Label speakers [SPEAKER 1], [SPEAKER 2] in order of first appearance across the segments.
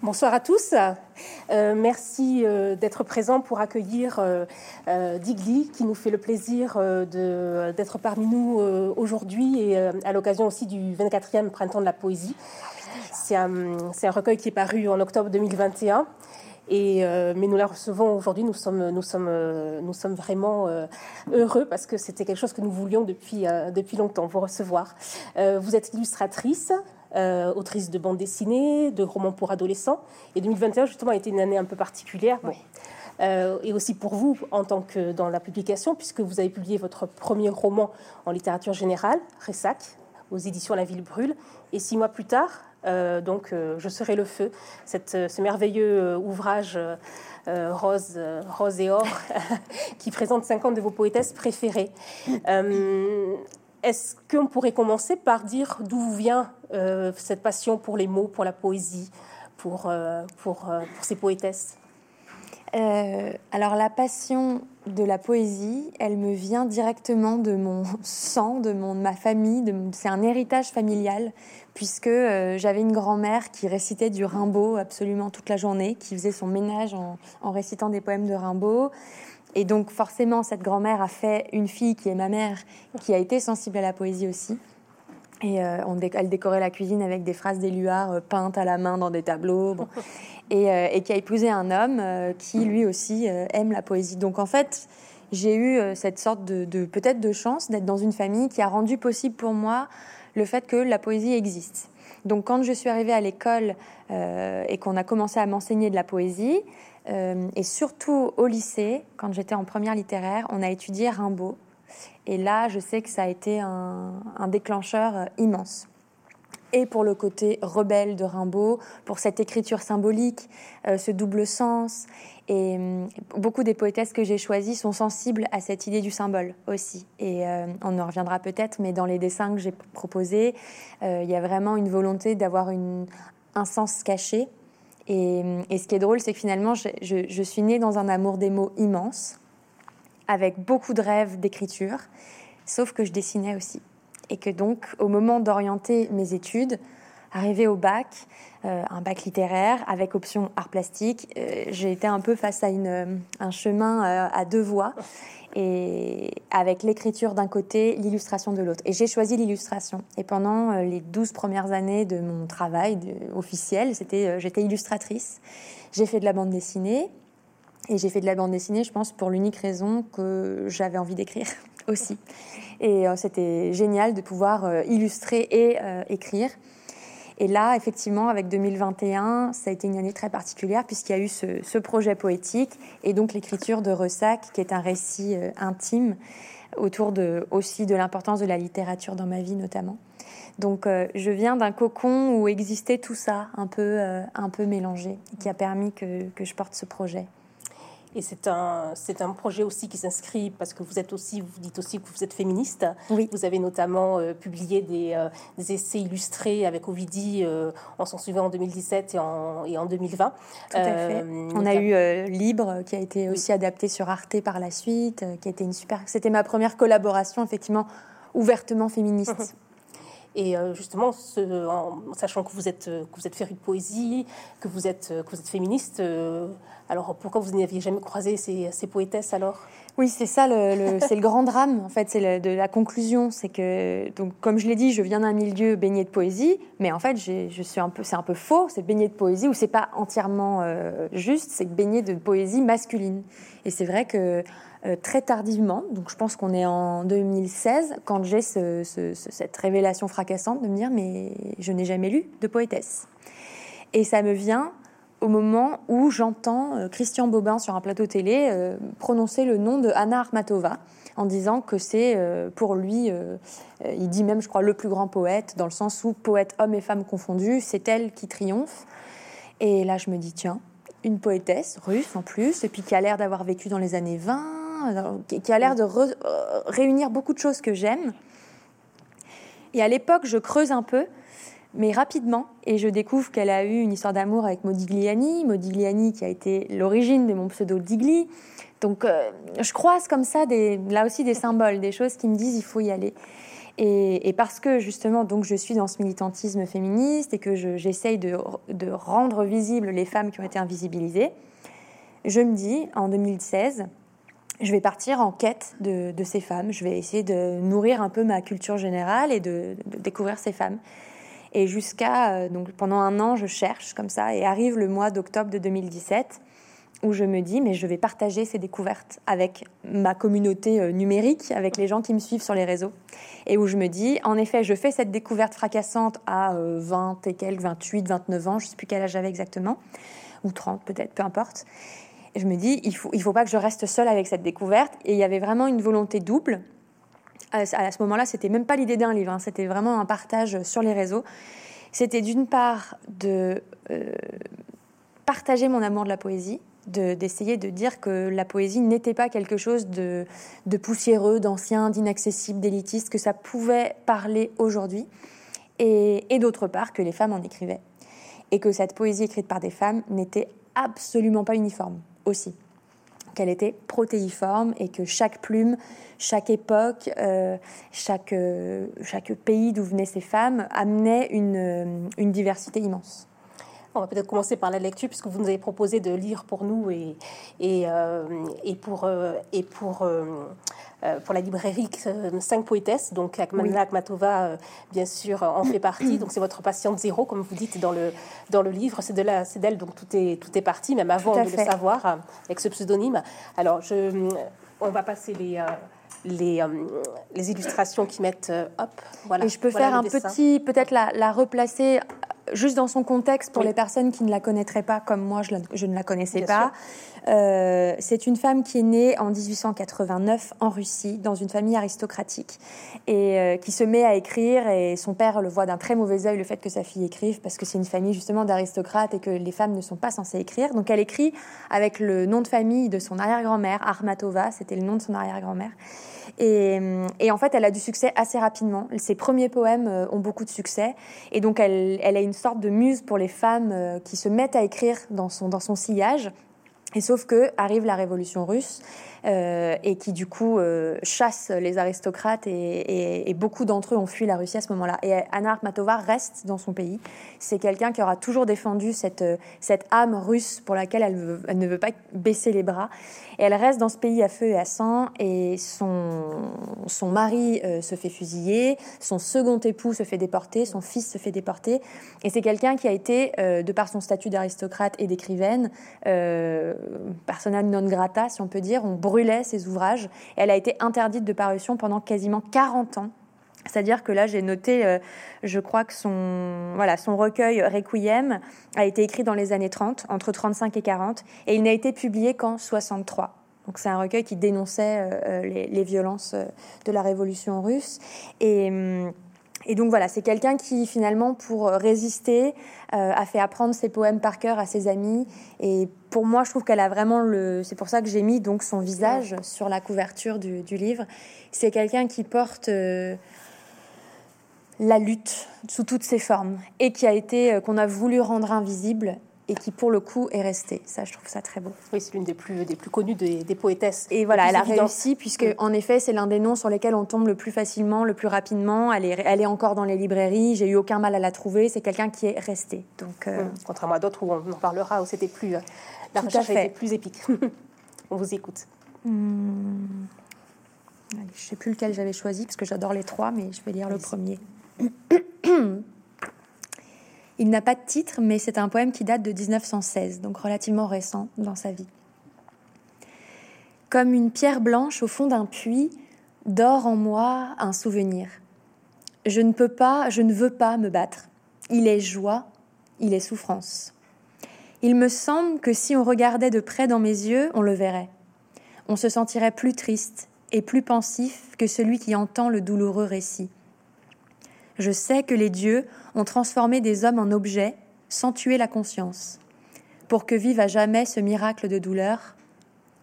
[SPEAKER 1] Bonsoir à tous. Euh, merci euh, d'être présents pour accueillir euh, Digli, qui nous fait le plaisir d'être parmi nous aujourd'hui et à l'occasion aussi du 24e Printemps de la Poésie. C'est un, recueil qui est paru en octobre 2021. Et, mais nous la recevons aujourd'hui. Nous sommes, nous sommes, nous sommes vraiment heureux parce que c'était quelque chose que nous voulions depuis, depuis longtemps, vous recevoir. vous êtes illustratrice, euh, autrice de bande dessinée, de romans pour adolescents. Et 2021, justement, a été une année un peu particulière. Euh, et aussi pour vous, en tant que dans la publication, puisque vous avez publié votre premier roman en littérature générale, Ressac, aux éditions La Ville Brûle. Et six mois plus tard, euh, donc, Je serai le feu, cette, ce merveilleux ouvrage rose, rose et or, qui présente 50 de vos poétesses préférées. Est-ce qu'on pourrait commencer par dire d'où vient euh, cette passion pour les mots, pour la poésie, pour, euh, euh, pour, ces poétesses?
[SPEAKER 2] Alors la passion de la poésie, elle me vient directement de mon sang, de, mon, ma famille. C'est un héritage familial puisque j'avais une grand-mère qui récitait du Rimbaud absolument toute la journée, qui faisait son ménage en, en récitant des poèmes de Rimbaud. Et donc forcément, cette grand-mère a fait une fille qui est ma mère, qui a été sensible à la poésie aussi. Et euh, on elle décorait la cuisine avec des phrases d'éluard euh, peintes à la main dans des tableaux. Euh, et, qui a épousé un homme qui lui aussi aime la poésie. Donc en fait, j'ai eu cette sorte de, de peut-être de chance d'être dans une famille qui a rendu possible pour moi le fait que la poésie existe. Donc quand je suis arrivée à l'école et qu'on a commencé à m'enseigner de la poésie, euh, et surtout au lycée, quand j'étais en première littéraire, on a étudié Rimbaud. Et là, je sais que ça a été un, déclencheur euh, immense. Et pour le côté rebelle de Rimbaud, pour cette écriture symbolique, euh, ce double sens. Et beaucoup des poétesses que j'ai choisies sont sensibles à cette idée du symbole aussi. Et on en reviendra peut-être, mais dans les dessins que j'ai proposés, il y a vraiment une volonté d'avoir un sens caché et, ce qui est drôle, c'est que finalement, je, suis née dans un amour des mots immense, avec beaucoup de rêves d'écriture, sauf que je dessinais aussi. Et que donc, au moment d'orienter mes études, arrivé au bac, euh, un bac littéraire avec option art plastique, euh, j'ai été un peu face à une, un chemin euh, à deux voies et avec l'écriture d'un côté, l'illustration de l'autre. Et j'ai choisi l'illustration. Et pendant euh, les 12 premières années de mon travail officiel, c'était, euh, j'étais illustratrice. J'ai fait de la bande dessinée. Et j'ai fait de la bande dessinée, je pense, pour l'unique raison que j'avais envie d'écrire aussi. Et euh, c'était génial de pouvoir illustrer et écrire. Et là, effectivement, avec 2021, ça a été une année très particulière puisqu'il y a eu ce, projet poétique et donc l'écriture de Ressac, qui est un récit euh, intime autour de, aussi de l'importance de la littérature dans ma vie notamment. Donc euh, je viens d'un cocon où existait tout ça, un peu, euh, un peu mélangé, qui a permis que, que je porte ce projet.
[SPEAKER 1] Et c'est un, c'est un projet aussi qui s'inscrit parce que vous êtes aussi, vous dites aussi que vous êtes féministe.
[SPEAKER 2] Oui.
[SPEAKER 1] Vous avez notamment euh, publié des, euh, des, essais illustrés avec Ovidie euh, en s'en suivant en 2017 et en, et en 2020. Tout
[SPEAKER 2] à fait. On a eu Libre qui a été aussi adapté sur Arte par la suite, qui a été une super. C'était ma première collaboration effectivement ouvertement féministe.
[SPEAKER 1] Et justement, ce, en sachant que vous êtes, que vous êtes féru de poésie, que vous êtes, que vous êtes féministe, alors pourquoi vous n'aviez jamais croisé ces, poétesses alors?
[SPEAKER 2] Oui, c'est ça, c'est le grand drame, en fait, c'est de la conclusion. C'est que, donc, comme je l'ai dit, je viens d'un milieu baigné de poésie, mais en fait, je suis un peu, c'est un peu faux, c'est baigné de poésie, ou c'est pas entièrement euh, juste, c'est baigné de poésie masculine. Et c'est vrai que euh, très tardivement, donc je pense qu'on est en 2016, quand j'ai cette révélation fracassante de me dire, mais je n'ai jamais lu de poétesse. Et ça me vient au moment où j'entends euh, Christian Bobin sur un plateau télé euh, prononcer le nom de Anna Armatova en disant que c'est pour lui, il dit même, je crois, le plus grand poète, dans le sens où poète homme et femme confondus, c'est elle qui triomphe. Et là, je me dis, tiens, une poétesse russe en plus, et puis qui a l'air d'avoir vécu dans les années 20, qui a l'air de réunir beaucoup de choses que j'aime. Et à l'époque, je creuse un peu mais rapidement, et je découvre qu'elle a eu une histoire d'amour avec Modigliani, Modigliani qui a été l'origine de mon pseudo Digli. Donc euh, je croise comme ça, des, là aussi, des symboles, des choses qui me disent il faut y aller. Et, parce que justement, donc, je suis dans ce militantisme féministe et que j'essaye de, rendre visibles les femmes qui ont été invisibilisées, je me dis, en 2016, je vais partir en quête de, ces femmes. Je vais essayer de nourrir un peu ma culture générale et de, de découvrir ces femmes. Et jusqu'à, euh, donc pendant un an, je cherche comme ça, et arrive le mois d'octobre de 2017 où je me dis, mais je vais partager ces découvertes avec ma communauté euh, numérique, avec les gens qui me suivent sur les réseaux. Et où je me dis, en effet, je fais cette découverte fracassante à 20 euh, et quelques, 28, 29 ans, je ne sais plus quel âge j'avais exactement, ou 30 peut-être, peu importe. Et je me dis, il ne faut, il faut pas que je reste seule avec cette découverte. Et il y avait vraiment une volonté double. À ce moment-là, c'était même pas l'idée d'un livre, hein. c'était vraiment un partage sur les réseaux. C'était d'une part de euh, partager mon amour de la poésie, d'essayer de, dire que la poésie n'était pas quelque chose de, poussiéreux, d'ancien, d'inaccessible, d'élitiste, que ça pouvait parler aujourd'hui, et, d'autre part que les femmes en écrivaient, et que cette poésie écrite par des femmes n'était absolument pas uniforme aussi qu'elle était protéiforme et que chaque plume, chaque époque, euh, chaque, euh, chaque pays d'où venaient ces femmes amenait une, une diversité immense.
[SPEAKER 1] On va peut-être commencer par la lecture, puisque vous nous avez proposé de lire pour nous et, et, euh, et pour, euh, et pour, euh, pour la librairie cinq poétesses. Donc, Akmana Akmatova, bien sûr, en fait partie. Donc, c'est votre patiente zéro, comme vous dites dans le, dans le livre. C'est d'elle, donc tout est, tout est parti, même avant de le savoir, avec ce pseudonyme. Alors, je, on va passer les les, les, illustrations qui mettent hop.
[SPEAKER 2] Voilà. Et je peux faire un petit, peut-être la, la, replacer juste dans son contexte, pour les personnes qui ne la connaîtraient pas comme moi, je, ne la connaissais pas, euh, c'est une femme qui est née en 1889 en Russie, dans une famille aristocratique, et euh, qui se met à écrire, et son père le voit d'un très mauvais œil, le fait que sa fille écrive, parce que c'est une famille justement d'aristocrates et que les femmes ne sont pas censées écrire. Donc elle écrit avec le nom de famille de son arrière-grand-mère, Armatova, c'était le nom de son arrière-grand-mère. Euh, et, en fait, elle a du succès assez rapidement. Ses premiers poèmes euh, ont beaucoup de succès. Et donc, elle, elle a une sorte de muse pour les femmes euh, qui se mettent à écrire dans son, dans son sillage. Et sauf que arrive la révolution russe euh, et qui du coup euh, chasse les aristocrates et, beaucoup d'entre eux ont fui la Russie à ce moment-là. Et Anna Akhmatova reste dans son pays. C'est quelqu'un qui aura toujours défendu cette, cette âme russe pour laquelle elle, ne veut pas baisser les bras. Et elle reste dans ce pays à feu et à sang et son, son mari euh, se fait fusiller, son second époux se fait déporter, son fils se fait déporter. Et c'est quelqu'un qui a été, de par son statut d'aristocrate et d'écrivaine, persona non grata, si on peut dire. On brûlait ses ouvrages. elle a été interdite de parution pendant quasiment 40 ans. C'est-à-dire que là, j'ai noté, euh, je crois que son, voilà, son recueil Requiem a été écrit dans les années 30, entre 35 et 40, et il n'a été publié qu'en 63. Donc c'est un recueil qui dénonçait euh, euh, les, les, violences de la révolution russe. Et hum, et donc voilà, c'est quelqu'un qui finalement, pour résister, euh, a fait apprendre ses poèmes par cœur à ses amis. Et pour moi, je trouve qu'elle a vraiment le. C'est pour ça que j'ai mis donc son visage sur la couverture du, livre. C'est quelqu'un qui porte euh, la lutte sous toutes ses formes et qui a été euh, qu'on a voulu rendre invisible et qui pour le coup est restée. Ça, je trouve ça très beau.
[SPEAKER 1] Oui, c'est l'une des plus, des plus connues des, poétesses.
[SPEAKER 2] Et voilà, elle a réussi puisque en effet, c'est l'un des noms sur lesquels on tombe le plus facilement, le plus rapidement. Elle est, elle est encore dans les librairies. J'ai eu aucun mal à la trouver. C'est quelqu'un qui est resté. Donc,
[SPEAKER 1] euh, Contrairement à d'autres où on en parlera, où c'était plus euh, la recherche était plus épique. on vous écoute. Hmm.
[SPEAKER 2] je ne sais plus lequel j'avais choisi parce que j'adore les trois, mais je vais lire le premier. Il n'a pas de titre, mais c'est un poème qui date de 1916, donc relativement récent dans sa vie. Comme une pierre blanche au fond d'un puits, dort en moi un souvenir. Je ne peux pas, je ne veux pas me battre. Il est joie, il est souffrance. Il me semble que si on regardait de près dans mes yeux, on le verrait. On se sentirait plus triste et plus pensif que celui qui entend le douloureux récit. Je sais que les dieux ont transformé des hommes en objets sans tuer la conscience. Pour que vive à jamais ce miracle de douleur,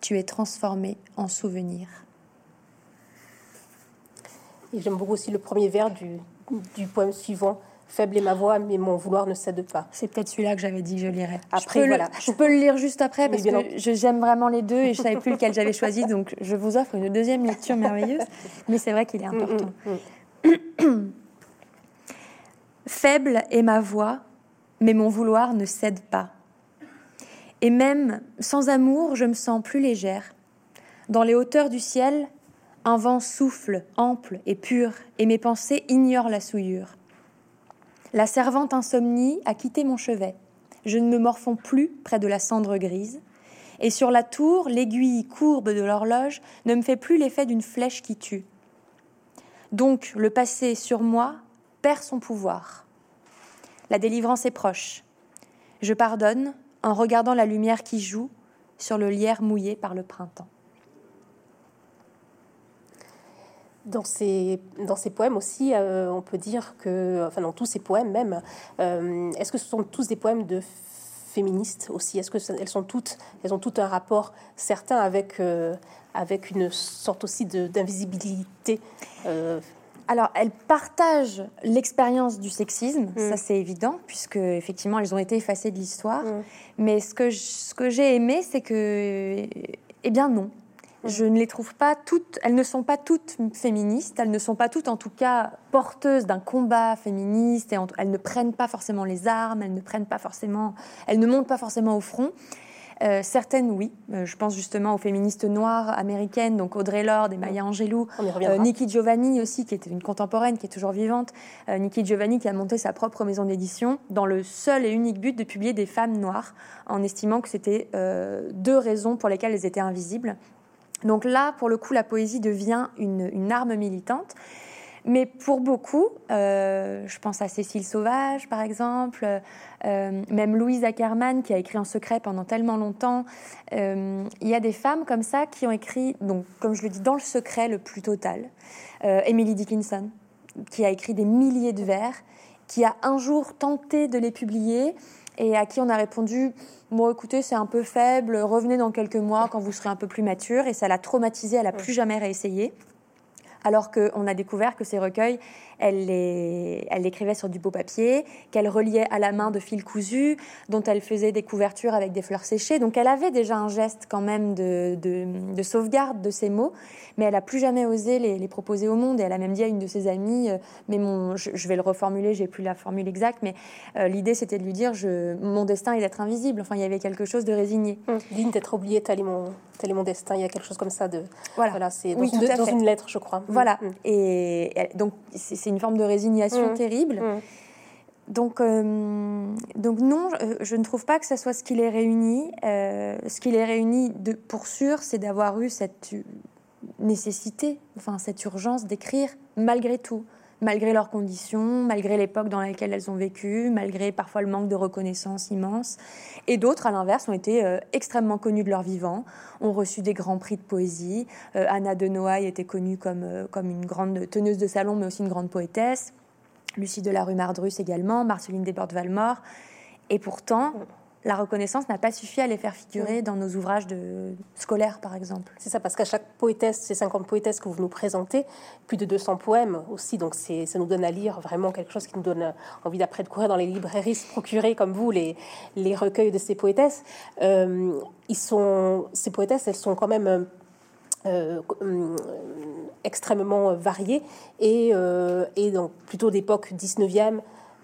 [SPEAKER 2] tu es transformé en souvenir.
[SPEAKER 1] Et j'aime beaucoup aussi le premier vers du, du poème suivant. Faible est ma voix, mais mon vouloir ne cède pas.
[SPEAKER 2] C'est peut-être celui-là que j'avais dit que je lirais. Après, je voilà. je peux le lire juste après parce que j'aime vraiment les deux et je savais plus lequel j'avais choisi, donc je vous offre une deuxième lecture merveilleuse. Mais c'est vrai qu'il est important. Faible est ma voix, mais mon vouloir ne cède pas. Et même sans amour, je me sens plus légère. Dans les hauteurs du ciel, un vent souffle, ample et pur, et mes pensées ignorent la souillure. La servante insomnie a quitté mon chevet. Je ne me morfonds plus près de la cendre grise. Et sur la tour, l'aiguille courbe de l'horloge ne me fait plus l'effet d'une flèche qui tue. Donc le passé sur moi perd son pouvoir. La délivrance est proche. Je pardonne en regardant la lumière qui joue sur le lierre mouillé par le printemps.
[SPEAKER 1] Dans ces, dans ces poèmes aussi, euh, on peut dire que, enfin dans tous ces poèmes même, euh, est-ce que ce sont tous des poèmes de féministes aussi? Est-ce que elles sont toutes, elles ont tout un rapport certain avec, euh, avec une sorte aussi d'invisibilité
[SPEAKER 2] alors, elles partagent l'expérience du sexisme, mm. ça c'est évident, puisque effectivement elles ont été effacées de l'histoire. Mm. Mais ce que, ce que j'ai aimé, c'est que, eh bien non, je ne les trouve pas toutes, elles ne sont pas toutes féministes, elles ne sont pas toutes en tout cas porteuses d'un combat féministe, et elles ne prennent pas forcément les armes, elles ne prennent pas forcément, elles ne montent pas forcément au front. Euh, certaines, oui. Euh, je pense justement aux féministes noires américaines, donc Audrey Lorde et Maya Angelou. Euh, Nikki Giovanni aussi, qui était une contemporaine, qui est toujours vivante. Nikki Giovanni qui a monté sa propre maison d'édition dans le seul et unique but de publier des femmes noires, en estimant que c'était deux raisons pour lesquelles elles étaient invisibles. Donc là, pour le coup, la poésie devient une, arme militante. Mais pour beaucoup, euh, je pense à Cécile Sauvage par exemple, euh, même Louise Ackerman qui a écrit en secret pendant tellement longtemps. Euh, il y a des femmes comme ça qui ont écrit, donc comme je le dis, dans le secret le plus total. Emily Dickinson, qui a écrit des milliers de vers, qui a un jour tenté de les publier et à qui on a répondu Bon, écoutez, c'est un peu faible, revenez dans quelques mois quand vous serez un peu plus mature. Et ça l'a traumatisée, elle n'a plus jamais réessayé alors qu'on a découvert que ces recueils, elle les, elle l'écrivait sur du beau papier, qu'elle reliait à la main de fil cousu, dont elle faisait des couvertures avec des fleurs séchées. Donc elle avait déjà un geste quand même de, de, sauvegarde de ces mots, mais elle n'a plus jamais osé les, proposer au monde. Et elle a même dit à une de ses amies, euh, mais mon, je, vais le reformuler, j'ai plus la formule exacte, mais euh, l'idée c'était de lui dire, je, mon destin est d'être invisible. Enfin, il y avait quelque chose de résigné.
[SPEAKER 1] Hum, digne d'être oublié, tel est, mon, tel est mon destin. Il y a quelque chose comme ça de...
[SPEAKER 2] Voilà,
[SPEAKER 1] c'est dans, une, dans une lettre, je crois.
[SPEAKER 2] Voilà. Mm. Et, donc, c'est une forme de résignation mm. terrible. Mm. Donc, euh, donc non, je, ne trouve pas que ce soit ce qui les réunit. Euh, ce qui les réunit, de, pour sûr, c'est d'avoir eu cette nécessité, enfin cette urgence d'écrire malgré tout malgré leurs conditions, malgré l'époque dans laquelle elles ont vécu, malgré parfois le manque de reconnaissance immense. Et d'autres, à l'inverse, ont été euh, extrêmement connues de leur vivant, ont reçu des grands prix de poésie. Euh, Anna de Noailles était connue comme, euh, comme une grande teneuse de salon, mais aussi une grande poétesse. Lucie de la rue Mardrus également, Marceline Desbordes-Valmore. Et pourtant, la reconnaissance n'a pas suffi à les faire figurer dans nos ouvrages de... scolaires, par exemple.
[SPEAKER 1] C'est ça, parce qu'à chaque poétesse, ces 50 poétesses que vous nous présentez, plus de 200 poèmes aussi, donc ça nous donne à lire vraiment quelque chose qui nous donne envie d'après de courir dans les librairies, se procurer, comme vous, les, les recueils de ces poétesses. Euh, ils sont, ces poétesses, elles sont quand même... Euh, euh, extrêmement variées et, et donc plutôt d'époque 19e,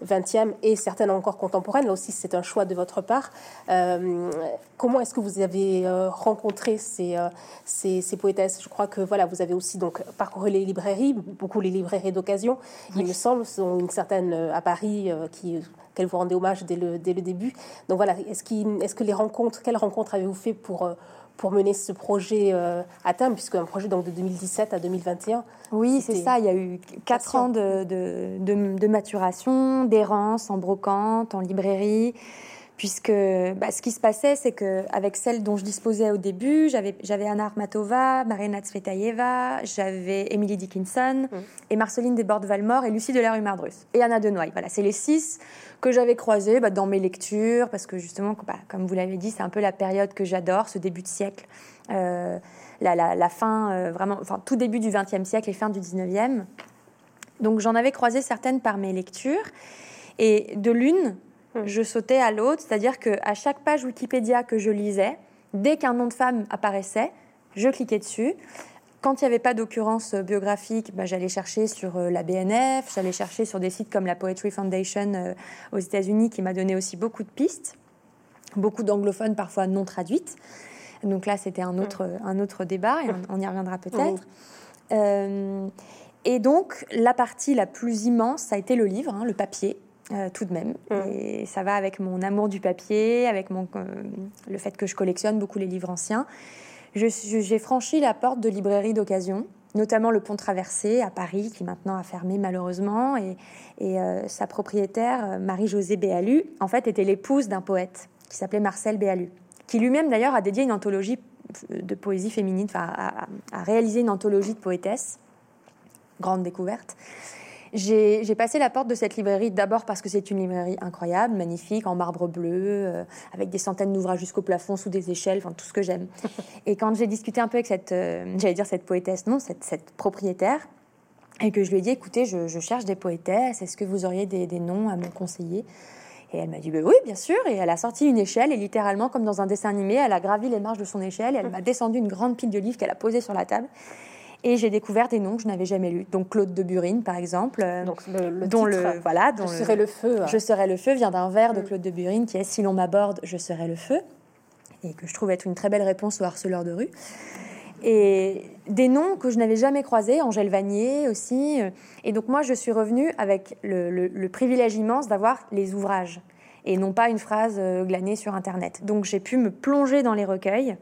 [SPEAKER 1] 20e et certaines encore contemporaines. Là aussi, c'est un choix de votre part. Euh, comment est-ce que vous avez euh, rencontré ces, euh, ces, ces, poétesses? Je crois que voilà, vous avez aussi donc parcouru les librairies, beaucoup les librairies d'occasion. Il me semble, sont une certaine à Paris qui qu'elle vous rendait hommage dès le, dès le début. Donc voilà, est-ce, est-ce que les rencontres, quelles rencontres avez-vous fait pour pour mener ce projet euh, à terme, puisque un projet donc de 2017 à 2021.
[SPEAKER 2] Oui, c'est ça. Il y a eu quatre ans de, de, de maturation, d'errance en brocante, en librairie puisque bah, ce qui se passait, c'est qu'avec celles dont je disposais au début, j'avais Anna Armatova, Marina Tsvetaeva, j'avais Emily Dickinson, mm. et Marceline Desbordes-Valmore, et Lucie de la rue Mardrus, et Anna Denoy. Voilà, c'est les six que j'avais croisés bah, dans mes lectures, parce que justement, bah, comme vous l'avez dit, c'est un peu la période que j'adore, ce début de siècle. Euh, la, fin, euh, vraiment, enfin, tout début du XXe siècle et fin du XIXe. Donc j'en avais croisé certaines par mes lectures. Et de l'une, Hmm. je sautais à l'autre, c'est-à-dire qu'à chaque page Wikipédia que je lisais, dès qu'un nom de femme apparaissait, je cliquais dessus. quand il n'y avait pas d'occurrence biographique, bah, j'allais chercher sur la BNF, j'allais chercher sur des sites comme la Poetry Foundation aux États-Unis qui m'a donné aussi beaucoup de pistes, beaucoup d'anglophones parfois non traduites. Donc là, c'était un autre, un autre débat et on, y reviendra peut-être. et donc, la partie la plus immense, ça a été le livre, hein, le papier. Euh, tout de même. Et ça va avec mon amour du papier, avec mon, euh, le fait que je collectionne beaucoup les livres anciens. J'ai franchi la porte de librairies d'occasion, notamment le Pont Traversé à Paris, qui maintenant a fermé malheureusement. Et, euh, sa propriétaire, Marie-Josée Béalu, en fait, était l'épouse d'un poète qui s'appelait Marcel Béalu, qui lui-même d'ailleurs a dédié une anthologie de poésie féminine, enfin, a, a réalisé une anthologie de poétesses. Grande découverte. J'ai passé la porte de cette librairie d'abord parce que c'est une librairie incroyable, magnifique, en marbre bleu, euh, avec des centaines d'ouvrages jusqu'au plafond, sous des échelles, enfin tout ce que j'aime. Et quand j'ai discuté un peu avec cette, euh, j'allais dire cette poétesse, non, cette, cette, propriétaire, et que je lui ai dit, écoutez, je, je cherche des poétesses, est-ce que vous auriez des, des noms à me conseiller? Et elle m'a dit ben oui, bien sûr. Et elle a sorti une échelle et littéralement, comme dans un dessin animé, elle a gravi les marches de son échelle et elle m'a descendu une grande pile de livres qu'elle a posée sur la table. Et j'ai découvert des noms que je n'avais jamais lus. Donc Claude de Burine, par exemple.
[SPEAKER 1] Euh, Donc le, dont
[SPEAKER 2] le voilà,
[SPEAKER 1] dont Je serai le feu.
[SPEAKER 2] Je serai le feu vient d'un vers de mm. Claude de Burine qui est Si l'on m'aborde, je serai le feu. Et que je trouve être une très belle réponse au harceleur de rue. Et des noms que je n'avais jamais croisés, Angèle Vanier aussi. Et donc moi, je suis revenue avec le, le privilège immense d'avoir les ouvrages et non pas une phrase euh, glanée sur Internet. Donc j'ai pu me plonger dans les recueils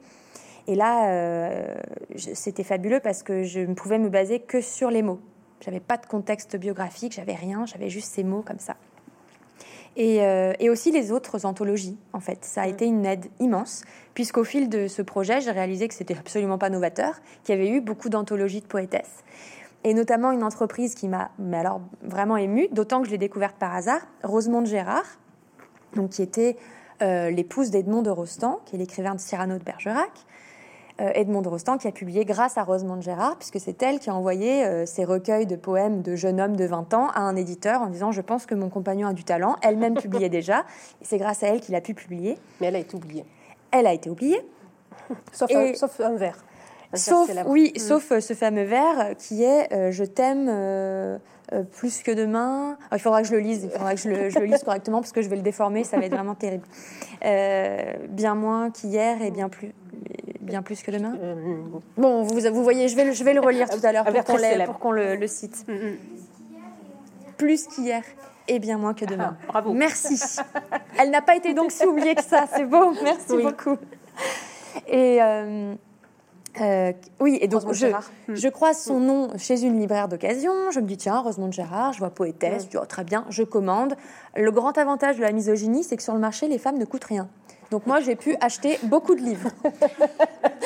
[SPEAKER 2] et là, euh, c'était fabuleux parce que je ne pouvais me baser que sur les mots. J'avais pas de contexte biographique, j'avais rien, j'avais juste ces mots comme ça. Et, euh, et, aussi les autres anthologies, en fait. Ça a mm. été une aide immense, puisqu'au fil de ce projet, j'ai réalisé que c'était absolument pas novateur, qu'il y avait eu beaucoup d'anthologies de poétesses. Et notamment une entreprise qui m'a alors vraiment émue, d'autant que je l'ai découverte par hasard, Rosemonde Gérard, donc qui était euh, l'épouse d'Edmond de Rostand, qui est l'écrivain de Cyrano de Bergerac, Edmond de Rostand, qui a publié grâce à Rosemont Gérard, puisque c'est elle qui a envoyé euh, ses recueils de poèmes de jeunes hommes de 20 ans à un éditeur en disant Je pense que mon compagnon a du talent. Elle-même publiait déjà, et c'est grâce à elle qu'il a pu publier.
[SPEAKER 1] Mais elle a été oubliée.
[SPEAKER 2] Elle a été oubliée.
[SPEAKER 1] sauf, un, sauf un vers.
[SPEAKER 2] sauf, oui, mm. sauf euh, ce fameux vers qui est Je t'aime plus que demain. Ah, il faudra que je le lise, il faudra que je le, je le, lise correctement parce que je vais le déformer, ça va être vraiment terrible. bien moins qu'hier et bien plus bien plus que demain. Euh, bon, vous, vous voyez, je vais, le, je vais le relire tout à l'heure pour qu'on le, le, cite. Mm, mm. Plus qu'hier et bien moins que demain.
[SPEAKER 1] Ah, bravo.
[SPEAKER 2] Merci. Elle n'a pas été donc si oubliée que ça. C'est beau. Merci beaucoup. Et euh, euh, oui, et donc je, mm. je, croise son nom chez une libraire d'occasion. Je me dis tiens, Rosemont Gérard, je vois poétesse. Je dis oh, très bien, je commande. Le grand avantage de la misogynie, c'est que sur le marché, les femmes ne coûtent rien. Donc moi, j'ai pu acheter beaucoup de livres.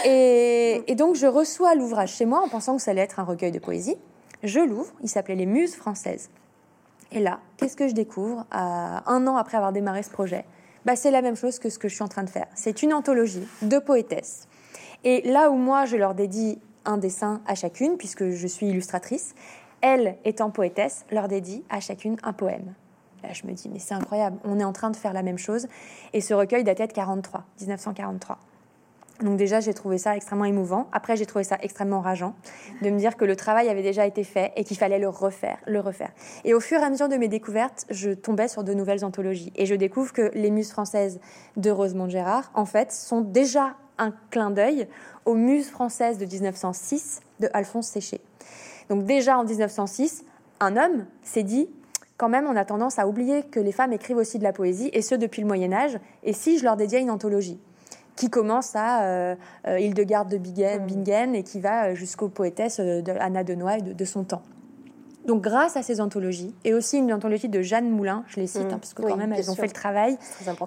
[SPEAKER 2] Et, donc, je reçois l'ouvrage chez moi en pensant que ça allait être un recueil de poésie. Je l'ouvre, il s'appelait Les Muses françaises. Et là, qu'est-ce que je découvre un an après avoir démarré ce projet? Bah, C'est la même chose que ce que je suis en train de faire. C'est une anthologie de poétesses. Et là où moi, je leur dédie un dessin à chacune, puisque je suis illustratrice, elles, étant poétesses, leur dédient à chacune un poème je me dis, mais c'est incroyable, on est en train de faire la même chose. Et ce recueil datait de 43, 1943. Donc déjà, j'ai trouvé ça extrêmement émouvant. Après, j'ai trouvé ça extrêmement rageant de me dire que le travail avait déjà été fait et qu'il fallait le refaire, le refaire. Et au fur et à mesure de mes découvertes, je tombais sur de nouvelles anthologies. Et je découvre que les muses françaises de Rosemont Gérard, en fait, sont déjà un clin d'œil aux muses françaises de 1906 de Alphonse Séché. Donc déjà en 1906, un homme s'est dit quand même, on a tendance à oublier que les femmes écrivent aussi de la poésie, et ce depuis le Moyen Âge. Et si je leur dédiais une anthologie qui commence à euh, euh Hildegarde de Bingen et qui va euh, jusqu'aux poétesses euh, de Anna de Noailles de, son temps. Donc, grâce à ces anthologies, et aussi une anthologie de Jeanne Moulin, je les cite, mmh. hein, parce que quand même, elles ont fait le travail.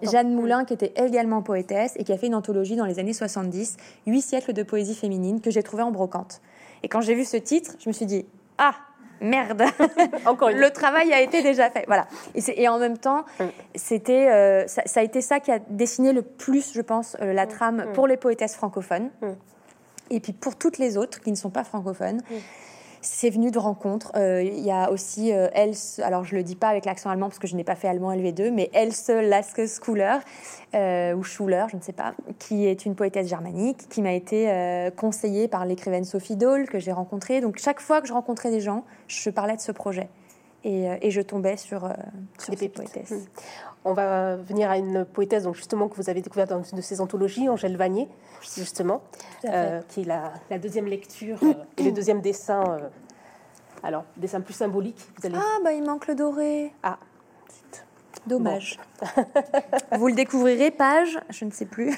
[SPEAKER 2] Jeanne mmh. Moulin, qui était également poétesse et qui a fait une anthologie dans les années 70, Huit siècles de poésie féminine, que j'ai trouvé en brocante. Et quand j'ai vu ce titre, je me suis dit, ah, merde, encore le travail a été déjà fait. Voilà. Et, en même temps, mm. c'était, euh, ça, a été ça qui a dessiné le plus, je pense, euh, la mm. trame mm. pour les poétesses francophones. Et puis pour toutes les autres qui ne sont pas francophones, c'est venu de rencontres. Euh, il y a aussi euh, Else, alors je le dis pas avec l'accent allemand parce que je n'ai pas fait allemand LV2, mais Else Laske Schuler, euh, ou Schuler, je ne sais pas, qui est une poétesse germanique, qui m'a été conseillée par l'écrivaine Sophie Dole que j'ai rencontrée. Donc chaque fois que je rencontrais des gens, je parlais de ce projet. Et, je tombais sur, sur des poétesses. Mmh.
[SPEAKER 1] On va venir à une poétesse donc justement que vous avez découverte dans une de ces anthologies, Angèle Vanier, justement, euh, qui est la, deuxième lecture euh, et le deuxième dessin. Euh, alors, dessin plus symbolique.
[SPEAKER 2] Vous allez... Ah, bah il manque le doré.
[SPEAKER 1] Ah,
[SPEAKER 2] Dommage. vous le découvrirez, page, je ne sais plus,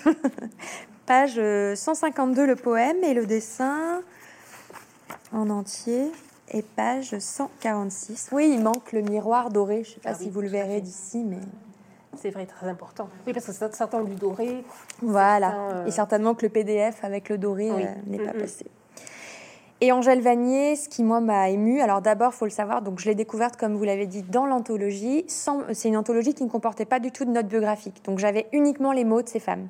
[SPEAKER 2] page 152 le poème et le dessin en entier et page 146. Oui, il manque le miroir doré. Je ne sais pas ah si vous le verrez d'ici, mais
[SPEAKER 1] c'est vrai, très important. Oui, parce que certains du doré.
[SPEAKER 2] Voilà. Euh, Et certainement que le PDF avec le doré euh, n'est pas passé. Et Angèle Vanier, ce qui moi m'a ému, alors d'abord, faut le savoir, donc je l'ai découverte, comme vous l'avez dit, dans l'anthologie. C'est une anthologie qui ne comportait pas du tout de notes biographiques. Donc j'avais uniquement les mots de ces femmes.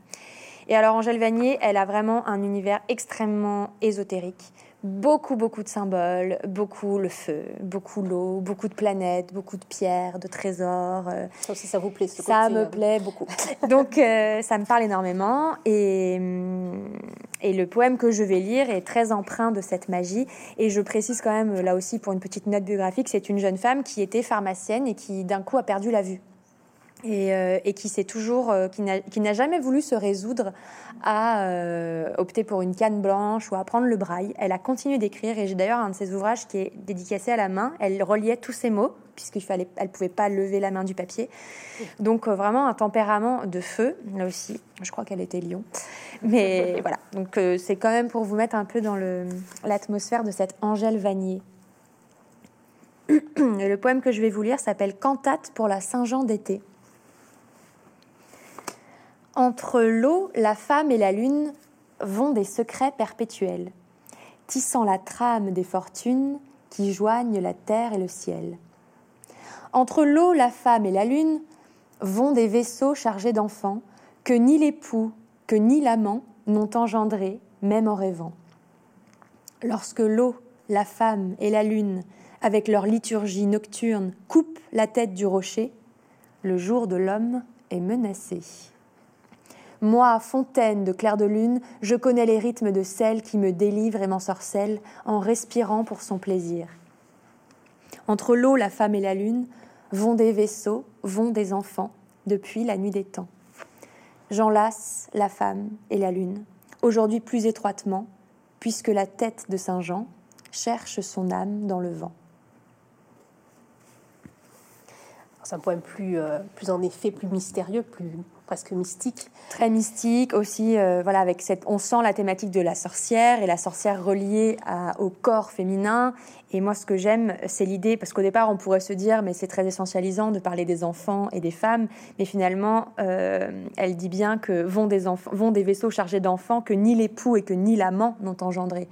[SPEAKER 2] Et alors Angèle Vanier, elle a vraiment un univers extrêmement ésotérique beaucoup, beaucoup de symboles, beaucoup le feu, beaucoup l'eau, beaucoup de planètes, beaucoup de pierres, de trésors. Euh,
[SPEAKER 1] ça aussi, ça vous plaît ce
[SPEAKER 2] Ça me euh. plaît beaucoup. Donc, euh, ça me parle énormément. Et, hum, et le poème que je vais lire est très empreint de cette magie. Et je précise quand même, là aussi, pour une petite note biographique, c'est une jeune femme qui était pharmacienne et qui, d'un coup, a perdu la vue. Euh, et, qui s'est toujours, euh, qui n'a jamais voulu se résoudre à euh, opter pour une canne blanche ou à prendre le braille. Elle a continué d'écrire et j'ai d'ailleurs un de ses ouvrages qui est dédicacé à la main. Elle reliait tous ses mots puisqu'il fallait, elle pouvait pas lever la main du papier. Donc vraiment un tempérament de feu là aussi. Je crois qu'elle était lion, mais voilà. Donc c'est quand même pour vous mettre un peu dans l'atmosphère de cette Angèle Vanier. Le poème que je vais vous lire s'appelle Cantate pour la Saint-Jean d'été. Entre l'eau, la femme et la lune vont des secrets perpétuels, tissant la trame des fortunes qui joignent la terre et le ciel. Entre l'eau, la femme et la lune vont des vaisseaux chargés d'enfants que ni l'époux, que ni l'amant n'ont engendrés, même en rêvant. Lorsque l'eau, la femme et la lune, avec leur liturgie nocturne, coupent la tête du rocher, le jour de l'homme est menacé. Moi, fontaine de clair de lune, je connais les rythmes de celle qui me délivre et m'ensorcelle en respirant pour son plaisir. Entre l'eau, la femme et la lune, vont des vaisseaux, vont des enfants, depuis la nuit des temps. J'enlace la femme et la lune, aujourd'hui plus étroitement, puisque la tête de Saint Jean cherche son âme dans le vent.
[SPEAKER 1] C'est un poème plus, euh, plus en effet, plus mystérieux, plus presque mystique.
[SPEAKER 2] Très mystique aussi, euh, voilà, avec cette, on sent la thématique de la sorcière et la sorcière reliée au corps féminin. Et moi, ce que j'aime, c'est l'idée, parce qu'au départ, on pourrait se dire, mais c'est très essentialisant de parler des enfants et des femmes, mais finalement, euh, elle dit bien que vont des, vont des vaisseaux chargés d'enfants que ni l'époux et que ni l'amant n'ont engendré.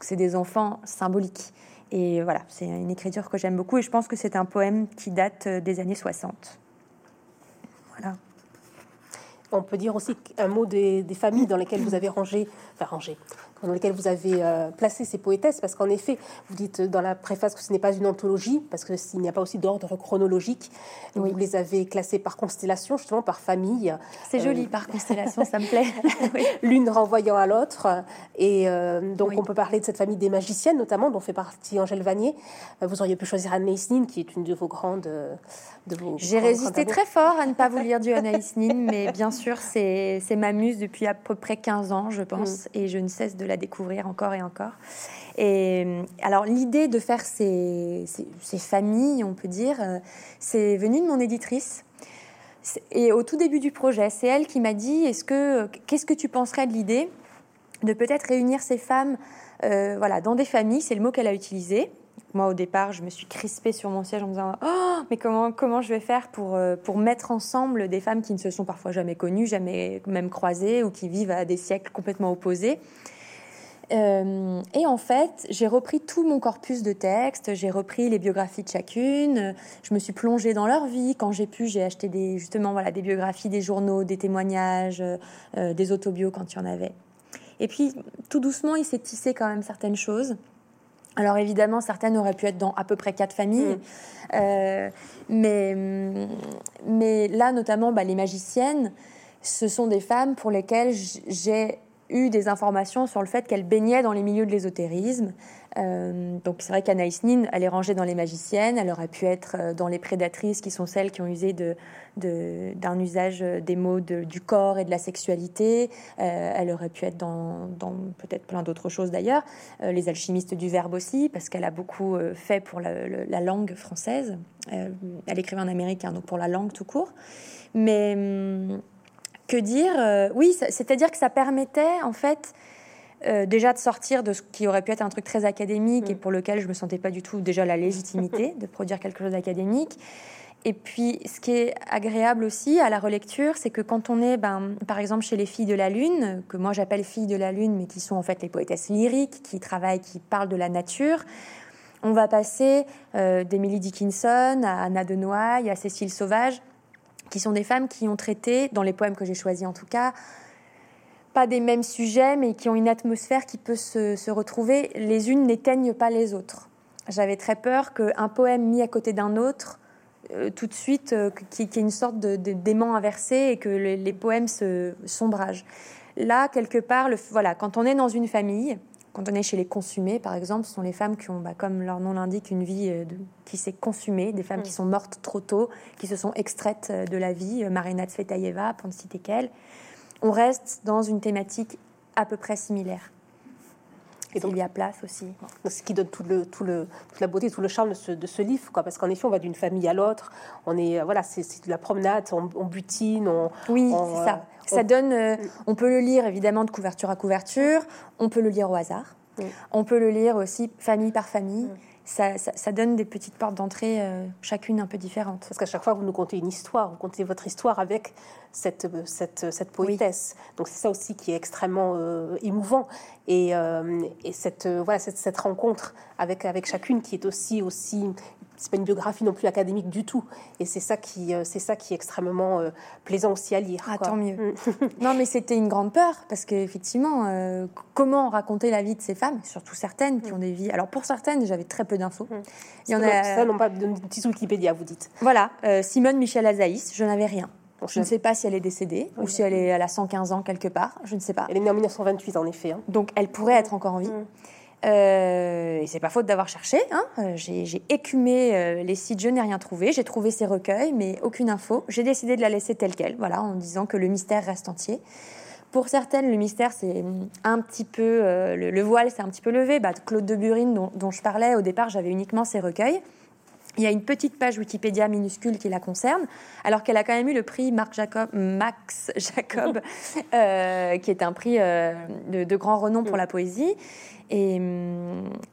[SPEAKER 2] C'est des enfants symboliques. Et voilà, c'est une écriture que j'aime beaucoup et je pense que c'est un poème qui date des années 60. Voilà.
[SPEAKER 1] On peut dire aussi un mot des, familles dans lesquelles vous avez rangé, enfin rangé, dans lesquelles vous avez euh, placé ces poétesses, parce qu'en effet, vous dites dans la préface que ce n'est pas une anthologie, parce que s'il n'y a pas aussi d'ordre chronologique, vous les avez classées par constellation, justement par famille.
[SPEAKER 2] C'est joli euh, par constellation, ça me plaît.
[SPEAKER 1] L'une renvoyant à l'autre, et euh, donc on peut parler de cette famille des magiciennes, notamment, dont fait partie Angèle Vanier. vous auriez pu choisir Anaïs Nin, qui est une de vos grandes
[SPEAKER 2] j'ai résisté très fort à ne pas vous lire du Anaïs Nin, mais bien sûr, c'est ma muse depuis à peu près 15 ans, je pense, mm. et je ne cesse de la découvrir encore et encore. Et alors, l'idée de faire ces, familles, on peut dire, euh, c'est venu de mon éditrice. Et au tout début du projet, c'est elle qui m'a dit est-ce que qu'est-ce que tu penserais de l'idée de peut-être réunir ces femmes, euh, voilà, dans des familles, c'est le mot qu'elle a utilisé, moi, au départ, je me suis crispée sur mon siège en me disant Oh, mais comment, comment je vais faire pour, euh, pour mettre ensemble des femmes qui ne se sont parfois jamais connues, jamais même croisées, ou qui vivent à des siècles complètement opposés? Euh, et en fait, j'ai repris tout mon corpus de textes, j'ai repris les biographies de chacune, je me suis plongée dans leur vie. Quand j'ai pu, j'ai acheté des, justement voilà, des biographies, des journaux, des témoignages, euh, des autobios quand il y en avait. Et puis, tout doucement, il s'est tissé quand même certaines choses. Alors évidemment, certaines auraient pu être dans à peu près quatre familles, mm. euh, mais, mais là notamment, bah, les magiciennes, ce sont des femmes pour lesquelles j'ai eu des informations sur le fait qu'elles baignaient dans les milieux de l'ésotérisme. Euh, donc c'est vrai qu'Anaïs Nin, elle est rangée dans les magiciennes, elle aurait pu être euh, dans les prédatrices qui sont celles qui ont usé d'un de, usage des mots du corps et de la sexualité. Euh, elle aurait pu être dans, peut-être plein d'autres choses d'ailleurs. les alchimistes du verbe aussi, parce qu'elle a beaucoup fait pour la, la langue française. elle écrivait en américain, donc pour la langue tout court. Mais hum, que dire euh, Oui, c'est-à-dire que ça permettait en fait euh, déjà de sortir de ce qui aurait pu être un truc très académique et mm. pour lequel je me sentais pas du tout déjà la légitimité de produire quelque chose d'académique. Et puis, ce qui est agréable aussi à la relecture, c'est que quand on est, ben, par exemple, chez les filles de la Lune, que moi j'appelle filles de la Lune, mais qui sont en fait les poétesses lyriques, qui travaillent, qui parlent de la nature, on va passer euh, d'Emily Dickinson à Anna de Noailles, à Cécile Sauvage, qui sont des femmes qui ont traité, dans les poèmes que j'ai choisis en tout cas, pas des mêmes sujets, mais qui ont une atmosphère qui peut se, retrouver. Les unes n'éteignent pas les autres. J'avais très peur qu'un poème mis à côté d'un autre, euh, tout de suite, euh, qu'il y ait une sorte de, d'aimant inversé et que les, poèmes se sombragent. Là, quelque part, le, voilà, quand on est dans une famille, quand on est chez les consumés, par exemple, ce sont les femmes qui ont, bah, comme leur nom l'indique, une vie euh, qui s'est consumée, des femmes qui mm. sont mortes trop tôt, qui se sont extraites euh, de la vie, euh, Marina Tsvetaeva, pour ne citer qu'elle. On reste dans une thématique à peu près similaire. Et donc, il y a place aussi.
[SPEAKER 1] Ce qui donne tout le, tout le, toute la beauté, tout le charme de ce, de ce livre, quoi. Parce qu'en effet, on va d'une famille à l'autre. On est, voilà, c'est de la promenade, on, butine, on.
[SPEAKER 2] Oui, c'est ça. Ça donne. Euh, on peut le lire évidemment de couverture à couverture. On peut le lire au hasard. On peut le lire aussi famille par famille. Ça, ça, donne des petites portes d'entrée, euh, chacune un peu différentes.
[SPEAKER 1] Parce qu'à chaque fois, vous nous contez une histoire, vous contez votre histoire avec cette, euh, cette, cette poétesse. Donc c'est ça aussi qui est extrêmement émouvant. Et, et cette, voilà, cette, cette, rencontre avec, avec chacune qui est aussi, aussi c'est pas une biographie non plus académique du tout. Et c'est ça qui, euh, c'est ça qui est extrêmement euh, plaisant aussi à lire.
[SPEAKER 2] Ah, tant mieux. Mm. non, mais c'était une grande peur parce qu'effectivement, euh, comment raconter la vie de ces femmes, surtout certaines qui mm. ont des vies. Alors pour certaines, j'avais très peu d'infos. Mm.
[SPEAKER 1] Il y en a. Ça, non pas de petite Wikipédia, vous dites.
[SPEAKER 2] Voilà, Simone Michel Azaïs, je n'avais rien. Je ne sais pas si elle est décédée ou si elle, est, elle a 115 ans quelque part. Je ne sais pas.
[SPEAKER 1] Elle est née en 1928 en effet. Hein.
[SPEAKER 2] Donc elle pourrait être encore en vie. Euh, et c'est pas faute d'avoir cherché. Hein. Euh, j'ai écumé euh, les sites, je n'ai rien trouvé. J'ai trouvé ces recueils, mais aucune info. J'ai décidé de la laisser telle quelle, voilà, en disant que le mystère reste entier. Pour certaines, le mystère, c'est un petit peu. le, voile s'est un petit peu levé. Bah, Claude de Burine, dont, dont je parlais au départ, j'avais uniquement ses recueils. Il y a une petite page Wikipédia minuscule qui la concerne, alors qu'elle a quand même eu le prix Marc Jacob, Max Jacob, euh, qui est un prix euh, de, grand renom pour la poésie. Et,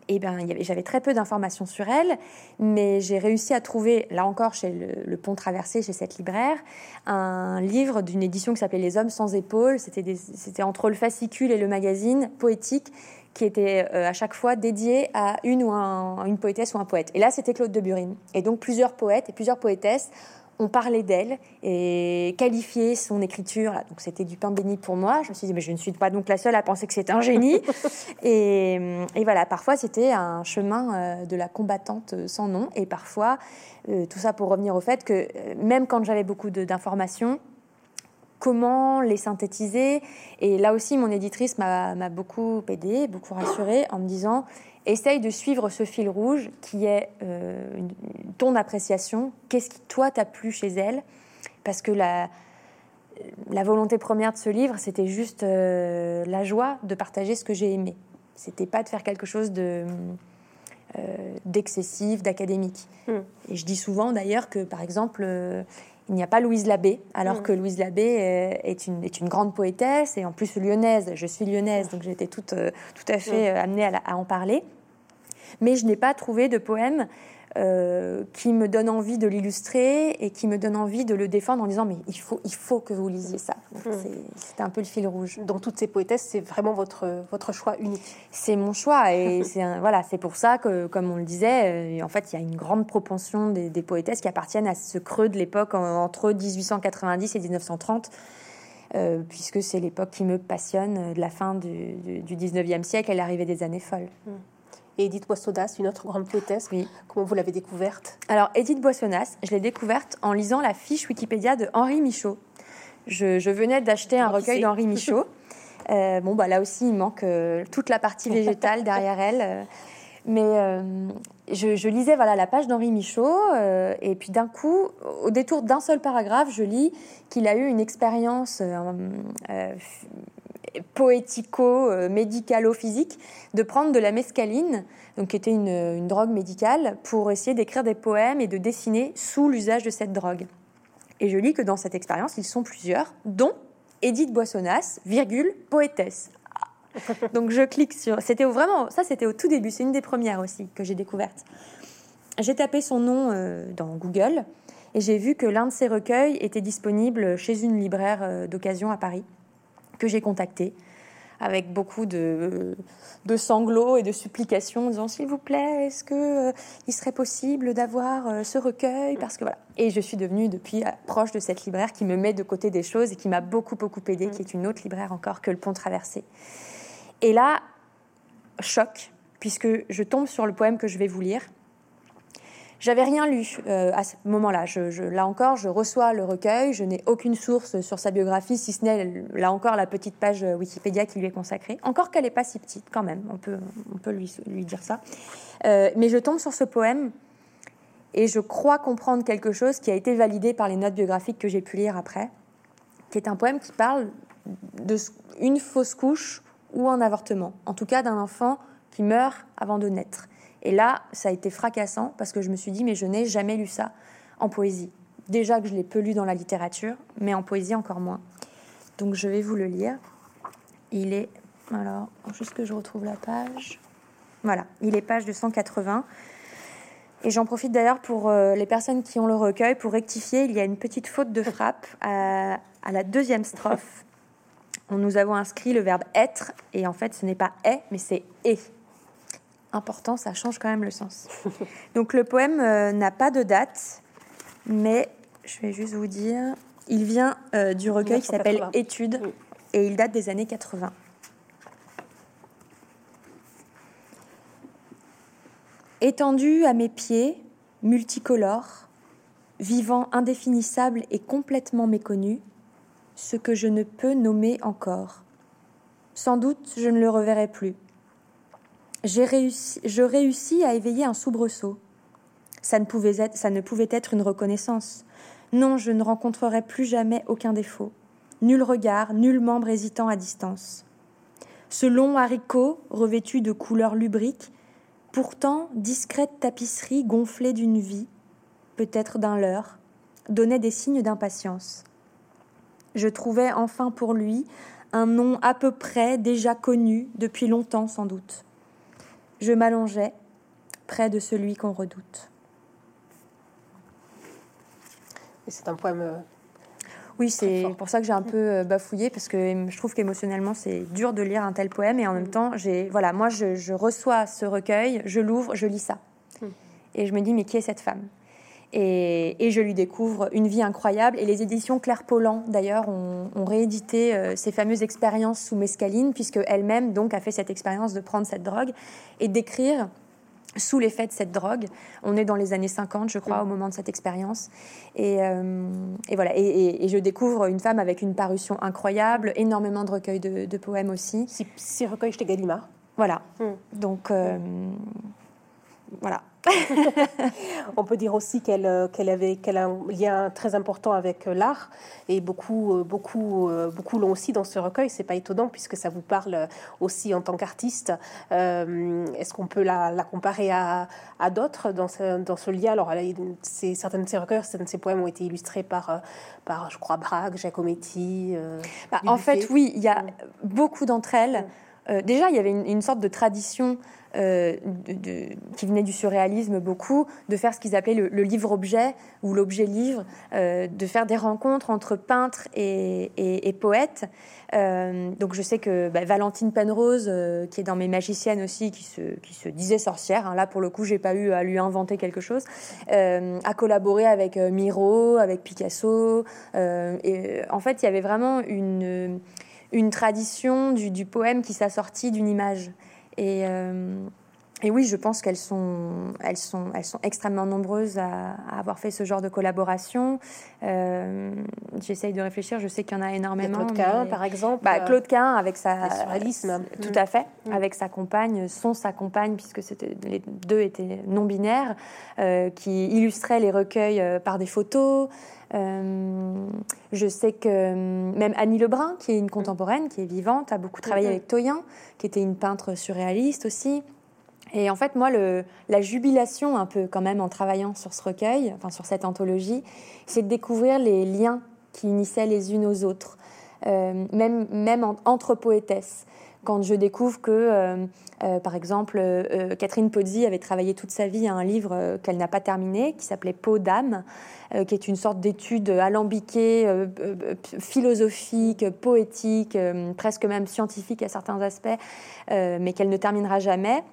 [SPEAKER 2] et ben, j'avais très peu d'informations sur elle, mais j'ai réussi à trouver, là encore chez le, Pont Traversé, chez cette libraire, un livre d'une édition qui s'appelait Les Hommes sans épaules. C'était entre le fascicule et le magazine poétique qui était euh, à chaque fois dédié à une ou une poétesse ou un poète. Et là, c'était Claude de Burine. Et donc, plusieurs poètes et plusieurs poétesses ont parlé d'elle et qualifié son écriture. Donc, c'était du pain béni pour moi. Je me suis dit, mais je ne suis pas donc la seule à penser que c'est un génie. et, voilà, parfois, c'était un chemin euh, de la combattante sans nom. Et parfois, euh, tout ça pour revenir au fait que même quand j'avais beaucoup d'informations, comment les synthétiser. Et là aussi, mon éditrice m'a beaucoup aidé, beaucoup rassurée en me disant essaye de suivre ce fil rouge qui est euh, ton appréciation. Qu'est-ce qui, toi, t'a plu chez elle? Parce que la, la volonté première de ce livre, c'était juste euh, la joie de partager ce que j'ai aimé. C'était pas de faire quelque chose de euh, d'excessif, d'académique. Hmm. Et je dis souvent d'ailleurs que, par exemple, il n'y a pas Louise Labbé, alors que Louise Labbé euh, est une, est une grande poétesse et en plus lyonnaise. Je suis lyonnaise, donc j'étais toute, euh, tout à fait mm. euh, amenée à, en parler. Mais je n'ai pas trouvé de poème euh, qui me donne envie de l'illustrer et qui me donne envie de le défendre en disant mais il faut, il faut que vous lisiez ça. Hmm. C'est un peu le fil rouge.
[SPEAKER 1] Donc toutes ces poétesses, c'est vraiment votre, votre choix unique.
[SPEAKER 2] C'est mon choix et c'est voilà, c'est pour ça que, comme on le disait, euh, en fait, il y a une grande propension des, poétesses qui appartiennent à ce creux de l'époque entre 1890 et 1930. Euh, puisque c'est l'époque qui me passionne, de la fin du, du, 19e siècle et l'arrivée des années folles. Hmm.
[SPEAKER 1] Et Edith Boissonnas, une autre grande poétesse. Oui. Comment vous l'avez découverte?
[SPEAKER 2] Alors, Edith Boissonnas, je l'ai découverte en lisant la fiche Wikipédia de Henri Michaud. Je, venais d'acheter un recueil d'Henri Michaud. Euh, bon, bah, là aussi, il manque euh, toute la partie végétale derrière elle. Euh. mais je, lisais voilà, la page d'Henri Michaud, et puis d'un coup, au détour d'un seul paragraphe, je lis qu'il a eu une expérience poético-médicalo-physique de prendre de la mescaline, donc qui était une, une drogue médicale, pour essayer d'écrire des poèmes et de dessiner sous l'usage de cette drogue. Et je lis que dans cette expérience, ils sont plusieurs, dont Edith Boissonnas, virgule, poétesse. Donc je clique sur. C'était vraiment. Ça, c'était au tout début. C'est une des premières aussi que j'ai découvertes. J'ai tapé son nom euh, dans Google et j'ai vu que l'un de ses recueils était disponible chez une libraire euh, d'occasion à Paris, que j'ai contacté avec beaucoup de, sanglots et de supplications, en disant s'il vous plaît, est-ce que euh, il serait possible d'avoir euh, ce recueil? Parce que voilà. Et je suis devenue depuis euh, proche de cette libraire qui me met de côté des choses et qui m'a beaucoup beaucoup aidée, qui est une autre libraire encore que le Pont Traversé. Et là, choc, puisque je tombe sur le poème que je vais vous lire. J'avais rien lu euh, à ce moment-là. Là encore, je reçois le recueil. Je n'ai aucune source sur sa biographie, si ce n'est là encore la petite page Wikipédia qui lui est consacrée. Encore qu'elle n'est pas si petite, quand même. On peut, on peut lui, lui dire ça. Euh, mais je tombe sur ce poème et je crois comprendre quelque chose qui a été validé par les notes biographiques que j'ai pu lire après, qui est un poème qui parle de une fausse couche ou un avortement. En tout cas, d'un enfant qui meurt avant de naître. Et là, ça a été fracassant parce que je me suis dit, mais je n'ai jamais lu ça en poésie. Déjà que je l'ai peu lu dans la littérature, mais en poésie encore moins. Donc je vais vous le lire. Il est, alors, juste que je retrouve la page. Voilà, il est page 280. Et j'en profite d'ailleurs pour euh, les personnes qui ont le recueil pour rectifier. Il y a une petite faute de frappe à, à la deuxième strophe. Nous avons inscrit le verbe être, et en fait ce n'est pas est, mais c'est est important, ça change quand même le sens. Donc le poème euh, n'a pas de date, mais je vais juste vous dire, il vient euh, du recueil qui s'appelle Études et il date des années 80. Étendu à mes pieds, multicolore, vivant indéfinissable et complètement méconnu, ce que je ne peux nommer encore. Sans doute je ne le reverrai plus réussi, je réussis à éveiller un soubresaut. Ça ne, pouvait être, ça ne pouvait être une reconnaissance. Non, je ne rencontrerai plus jamais aucun défaut. Nul regard, nul membre hésitant à distance. Ce long haricot, revêtu de couleurs lubriques, pourtant discrète tapisserie gonflée d'une vie, peut-être d'un leurre, donnait des signes d'impatience. Je trouvais enfin pour lui un nom à peu près déjà connu depuis longtemps sans doute je m'allongeais près de celui qu'on redoute.
[SPEAKER 1] C'est un poème. Euh,
[SPEAKER 2] oui, c'est pour ça que j'ai un peu euh, bafouillé parce que je trouve qu'émotionnellement c'est dur de lire un tel poème et en même mm. temps j'ai voilà moi je, reçois ce recueil, je l'ouvre, je lis ça mm. et je me dis mais qui est cette femme? Et, je lui découvre une vie incroyable. Et les éditions Claire Pollan, d'ailleurs, ont, réédité euh, ces fameuses expériences sous mescaline, puisque elle-même donc a fait cette expérience de prendre cette drogue et d'écrire sous l'effet de cette drogue. On est dans les années 50, je crois, au moment de cette expérience. Et, euh, voilà. Et, je découvre une femme avec une parution incroyable, énormément de recueils de, poèmes aussi.
[SPEAKER 1] Six, recueils chez Gallimard.
[SPEAKER 2] Voilà. Hmm. Donc, euh, voilà.
[SPEAKER 1] On peut dire aussi qu'elle euh, qu'elle avait qu'elle a un lien très important avec euh, l'art et beaucoup euh, beaucoup beaucoup l'ont aussi dans ce recueil. C'est pas étonnant puisque ça vous parle aussi en tant qu'artiste. Est-ce qu'on peut la, comparer à, d'autres dans ce, dans ce lien? Alors, c'est certains de ses recueils, certains de ses poèmes ont été illustrés par par je crois Braque, Giacometti.
[SPEAKER 2] Bah, en fait, oui, il y a beaucoup d'entre elles. déjà, il y avait une sorte de tradition euh, qui venait du surréalisme beaucoup, de faire ce qu'ils appelaient le, livre-objet ou l'objet-livre, euh, de faire des rencontres entre peintres et, poètes. Euh, donc je sais que bah, Valentine Penrose, qui est dans mes magiciennes aussi, qui se, disait sorcière, hein, là pour le coup j'ai pas eu à lui inventer quelque chose, a collaboré avec Miro, avec Picasso. et en fait il y avait vraiment une, une tradition du, du poème qui s'assortit d'une image. Et, euh, et oui, je pense qu'elles sont, elles sont, elles sont extrêmement nombreuses à, avoir fait ce genre de collaboration. Euh, J'essaye de réfléchir, je sais qu'il y en a énormément.
[SPEAKER 1] Claude Cahin, par exemple.
[SPEAKER 2] Bah, Claude Cahin, avec sa.
[SPEAKER 1] Surréalisme.
[SPEAKER 2] Tout à fait, mm. avec sa compagne, son, sa compagne, puisque les deux étaient non-binaires, euh, qui illustraient les recueils euh, par des photos. Euh, je sais que même Annie Lebrun, qui est une contemporaine, qui est vivante, a beaucoup travaillé mm-hmm. avec Toyin, qui était une peintre surréaliste aussi. Et en fait, moi, la jubilation, un peu quand même, en travaillant sur ce recueil, enfin sur cette anthologie, c'est de découvrir les liens qui unissaient les unes aux autres, euh, même, même entre poétesses. Quand je découvre que, euh, euh, par exemple, Catherine Pozzi avait travaillé toute sa vie à un livre qu'elle n'a pas terminé, qui s'appelait Peau d'âme, qui est une sorte d'étude alambiquée, philosophique, poétique, presque même scientifique à certains aspects, mais qu'elle ne terminera jamais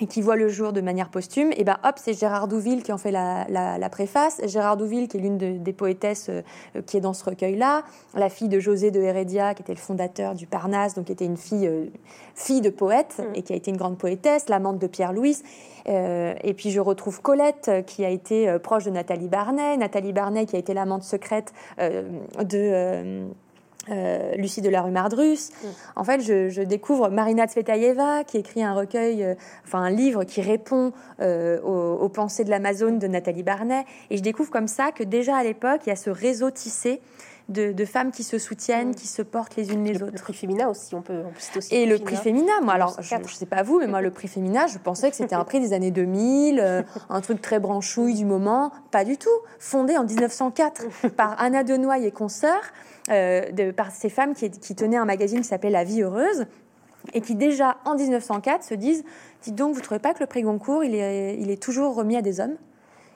[SPEAKER 2] et qui voit le jour de manière posthume, et ben hop, c'est Gérard Douville qui en fait la, la, préface. Gérard Douville, qui est l'une des poétesses euh, qui est dans ce recueil-là, la fille de José de Heredia, qui était le fondateur du Parnasse, donc qui était une fille, euh, fille de poète mm. et qui a été une grande poétesse, l'amante de Pierre Louis. Euh, et puis je retrouve Colette, qui a été proche de Nathalie Barnet, Nathalie Barnet qui a été l'amante secrète de euh, Lucie de la rue Mardrus. Mm. En fait, je, découvre Marina Tsvetaeva qui écrit un recueil, euh, enfin un livre qui répond euh, aux, pensées de l'Amazone de Nathalie Barnet. Et je découvre comme ça que déjà à l'époque, il y a ce réseau tissé de, femmes qui se soutiennent, mm. qui se portent les unes les autres. Le
[SPEAKER 1] prix féminin aussi, on peut, aussi.
[SPEAKER 2] Et le prix féminin, moi, alors, je ne sais pas vous, mais moi, le prix féminin, je pensais que c'était un prix des années 2000, un truc très branchouille du moment. Pas du tout. Fondé en 1904 par Anna Denoy et consoeurs. Euh, de, par ces femmes qui, tenaient un magazine qui s'appelait La Vie Heureuse et qui déjà en 1904 se disent dites donc vous trouvez pas que le prix Goncourt il est, il est toujours remis à des hommes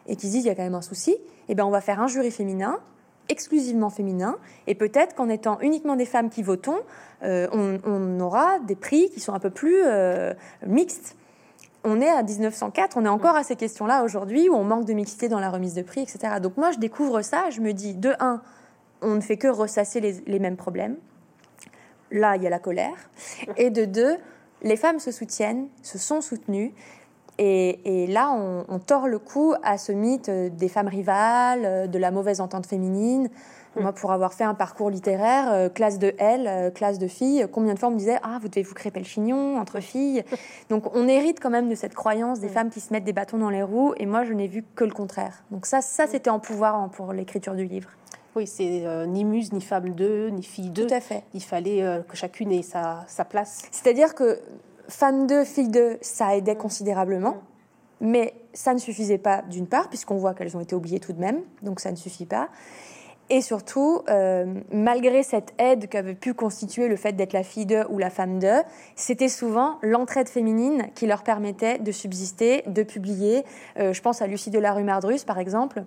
[SPEAKER 2] et qui se disent il y a quand même un souci? Et eh ben on va faire un jury féminin exclusivement féminin et peut-être qu'en étant uniquement des femmes qui votons euh, on, aura des prix qui sont un peu plus euh, mixtes on est à 1904, on est encore à ces questions-là aujourd'hui où on manque de mixité dans la remise de prix, etc. Donc moi, je découvre ça, je me dis, de un, on ne fait que ressasser les, mêmes problèmes. Là, il y a la colère. Et de deux, les femmes se soutiennent, se sont soutenues. Et, là, on, tord le cou à ce mythe des femmes rivales, de la mauvaise entente féminine. Moi, pour avoir fait un parcours littéraire, euh, classe de L, euh, classe de filles, combien de fois on me disait Ah, vous devez vous crêper le chignon entre filles Donc, on hérite quand même de cette croyance des femmes qui se mettent des bâtons dans les roues. Et moi, je n'ai vu que le contraire. Donc, ça, ça c'était en pouvoir pour l'écriture du livre.
[SPEAKER 1] Oui, c'est euh, ni muse, ni femme d'eux, ni fille d'eux.
[SPEAKER 2] Tout à fait.
[SPEAKER 1] Il fallait euh, que chacune ait sa, sa place.
[SPEAKER 2] C'est-à-dire que femme d'eux, fille d'eux, ça aidait considérablement. Mais ça ne suffisait pas, d'une part, puisqu'on voit qu'elles ont été oubliées tout de même, donc ça ne suffit pas. Et surtout, euh, malgré cette aide qu'avait pu constituer le fait d'être la fille d'eux ou la femme d'eux, c'était souvent l'entraide féminine qui leur permettait de subsister, de publier. je pense à Lucie de la rue Mardrus, par exemple,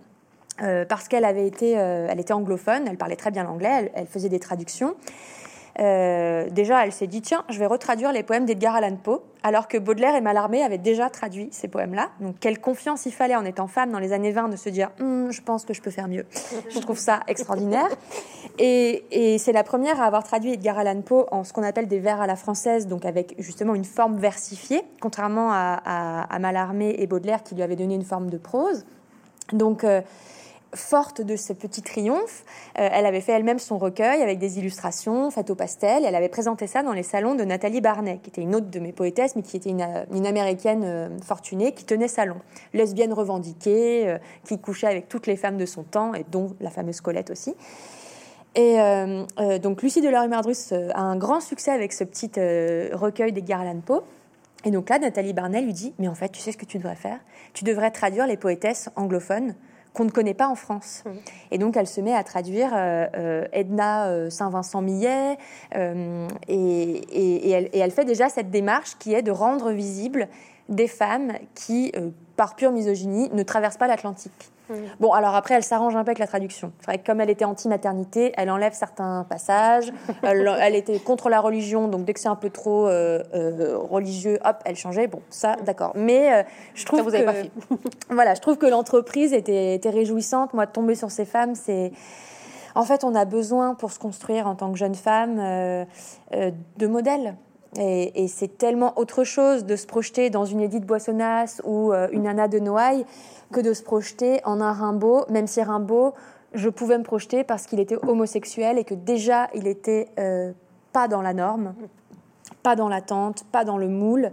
[SPEAKER 2] euh, parce qu'elle avait été, euh, elle était anglophone, elle parlait très bien l'anglais, elle, faisait des traductions. Euh, déjà, elle s'est dit tiens, je vais retraduire les poèmes d'Edgar Allan Poe, alors que Baudelaire et Mallarmé avaient déjà traduit ces poèmes-là. Donc, quelle confiance il fallait en étant femme dans les années 20 de se dire hum, je pense que je peux faire mieux. je trouve ça extraordinaire. Et, c'est la première à avoir traduit Edgar Allan Poe en ce qu'on appelle des vers à la française, donc avec justement une forme versifiée, contrairement à, à, Mallarmé et Baudelaire qui lui avaient donné une forme de prose. Donc, forte de ce petit triomphe, euh, elle avait fait elle-même son recueil avec des illustrations faites au pastel. elle avait présenté ça dans les salons de Nathalie Barnet, qui était une autre de mes poétesses, mais qui était une, euh, américaine euh, fortunée qui tenait salon. Lesbienne revendiquée, qui couchait avec toutes les femmes de son temps, et dont la fameuse Colette aussi. Et donc Lucie de la Mardrus a un grand succès avec ce petit recueil des Allan Poe. Et donc là, Nathalie Barnet lui dit, mais en fait, tu sais ce que tu devrais faire? Tu devrais traduire les poétesses anglophones qu'on ne connaît pas en France. Mmh. Et donc, elle se met à traduire euh, euh, Edna euh, Saint-Vincent-Millet, et, elle, fait déjà cette démarche qui est de rendre visible des femmes qui, par pure misogynie, ne traversent pas l'Atlantique. Bon, alors après, elle s'arrange un peu avec la traduction. comme elle était anti-maternité, elle enlève certains passages. elle, était contre la religion, donc dès que c'est un peu trop euh, euh, religieux, hop, elle changeait. Bon, ça, d'accord. Mais euh, je trouve
[SPEAKER 1] vous
[SPEAKER 2] que,
[SPEAKER 1] avez pas fait.
[SPEAKER 2] voilà, je trouve que l'entreprise était, était, réjouissante. Moi, de tomber sur ces femmes, c'est en fait, on a besoin pour se construire en tant que jeune femme de modèles Et, c'est tellement autre chose de se projeter dans une Édith Boissonnas ou une Anna de Noailles que de se projeter en un Rimbaud, même si Rimbaud, je pouvais me projeter parce qu'il était homosexuel et que déjà il était pas dans la norme, pas dans l'attente, pas dans le moule.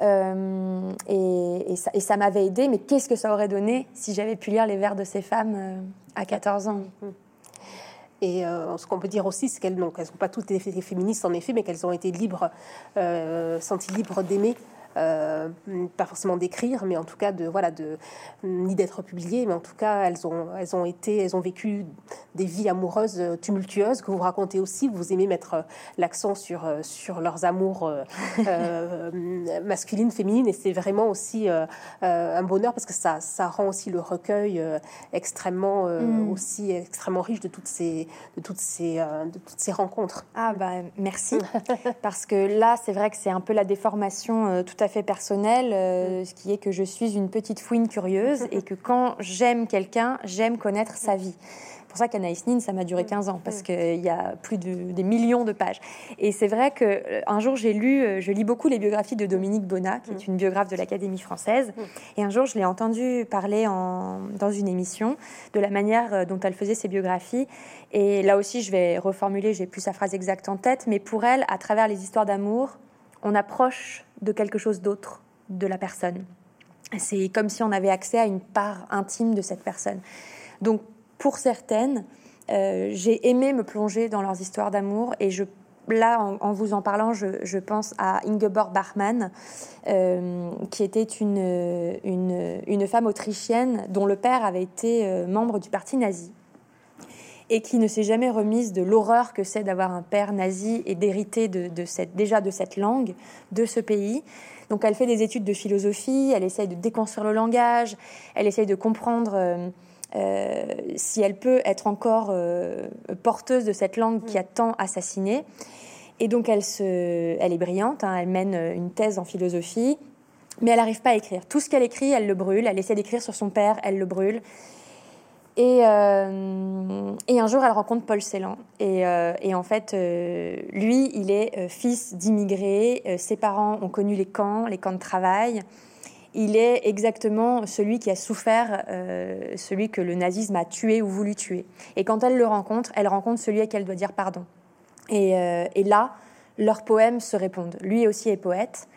[SPEAKER 2] Euh, et, ça, m'avait aidé, mais qu'est-ce que ça aurait donné si j'avais pu lire les vers de ces femmes euh, à 14 ans?
[SPEAKER 1] Et euh, ce qu'on peut dire aussi, c'est qu'elles n'ont pas toutes été féministes en effet, mais qu'elles ont été libres, senties libres d'aimer euh, pas forcément d'écrire, mais en tout cas de voilà de ni d'être publiées, mais en tout cas elles ont elles ont été elles ont vécu des vies amoureuses tumultueuses que vous racontez aussi. Vous aimez mettre l'accent sur sur leurs amours euh, masculines, féminines, et c'est vraiment aussi euh, un bonheur parce que ça ça rend aussi le recueil extrêmement mm. aussi extrêmement riche de toutes ces de toutes ces de toutes ces rencontres.
[SPEAKER 2] Ah bah merci parce que là c'est vrai que c'est un peu la déformation tout à fait personnel, euh, ce qui est que je suis une petite fouine curieuse et que quand j'aime quelqu'un, j'aime connaître sa vie. C'est pour ça qu'Anaïs Nin, ça m'a duré 15 ans, parce qu'il y a plus de des millions de pages. Et c'est vrai qu'un euh, jour, j'ai lu, euh, je lis beaucoup les biographies de Dominique Bonnat, qui est une biographe de l'Académie française. Et un jour, je l'ai entendu parler en, dans une émission de la manière dont elle faisait ses biographies. Et là aussi, je vais reformuler, j'ai plus sa phrase exacte en tête, mais pour elle, à travers les histoires d'amour, on approche de quelque chose d'autre de la personne. C'est comme si on avait accès à une part intime de cette personne. Donc, pour certaines, euh, j'ai aimé me plonger dans leurs histoires d'amour et je là, en, vous en parlant, je, pense à Ingeborg Bachmann, euh, qui était une, une, femme autrichienne dont le père avait été euh, membre du parti nazi et qui ne s'est jamais remise de l'horreur que c'est d'avoir un père nazi et d'hériter de, cette, déjà de cette langue, de ce pays. Donc elle fait des études de philosophie, elle essaye de déconstruire le langage, elle essaye de comprendre euh, euh, si elle peut être encore euh, porteuse de cette langue qui a tant assassiné. Et donc elle, se, elle est brillante, hein, elle mène une thèse en philosophie, mais elle n'arrive pas à écrire. Tout ce qu'elle écrit, elle le brûle, elle essaie d'écrire sur son père, elle le brûle. Euh, et, un jour, elle rencontre Paul Celan. Et, euh, en fait, euh, lui, il est fils d'immigrés. ses parents ont connu les camps, les camps de travail. Il est exactement celui qui a souffert, celui que le nazisme a tué ou voulu tuer. Et quand elle le rencontre, elle rencontre celui à qui elle doit dire pardon. Et, et là, leurs poèmes se répondent. Lui aussi est poète.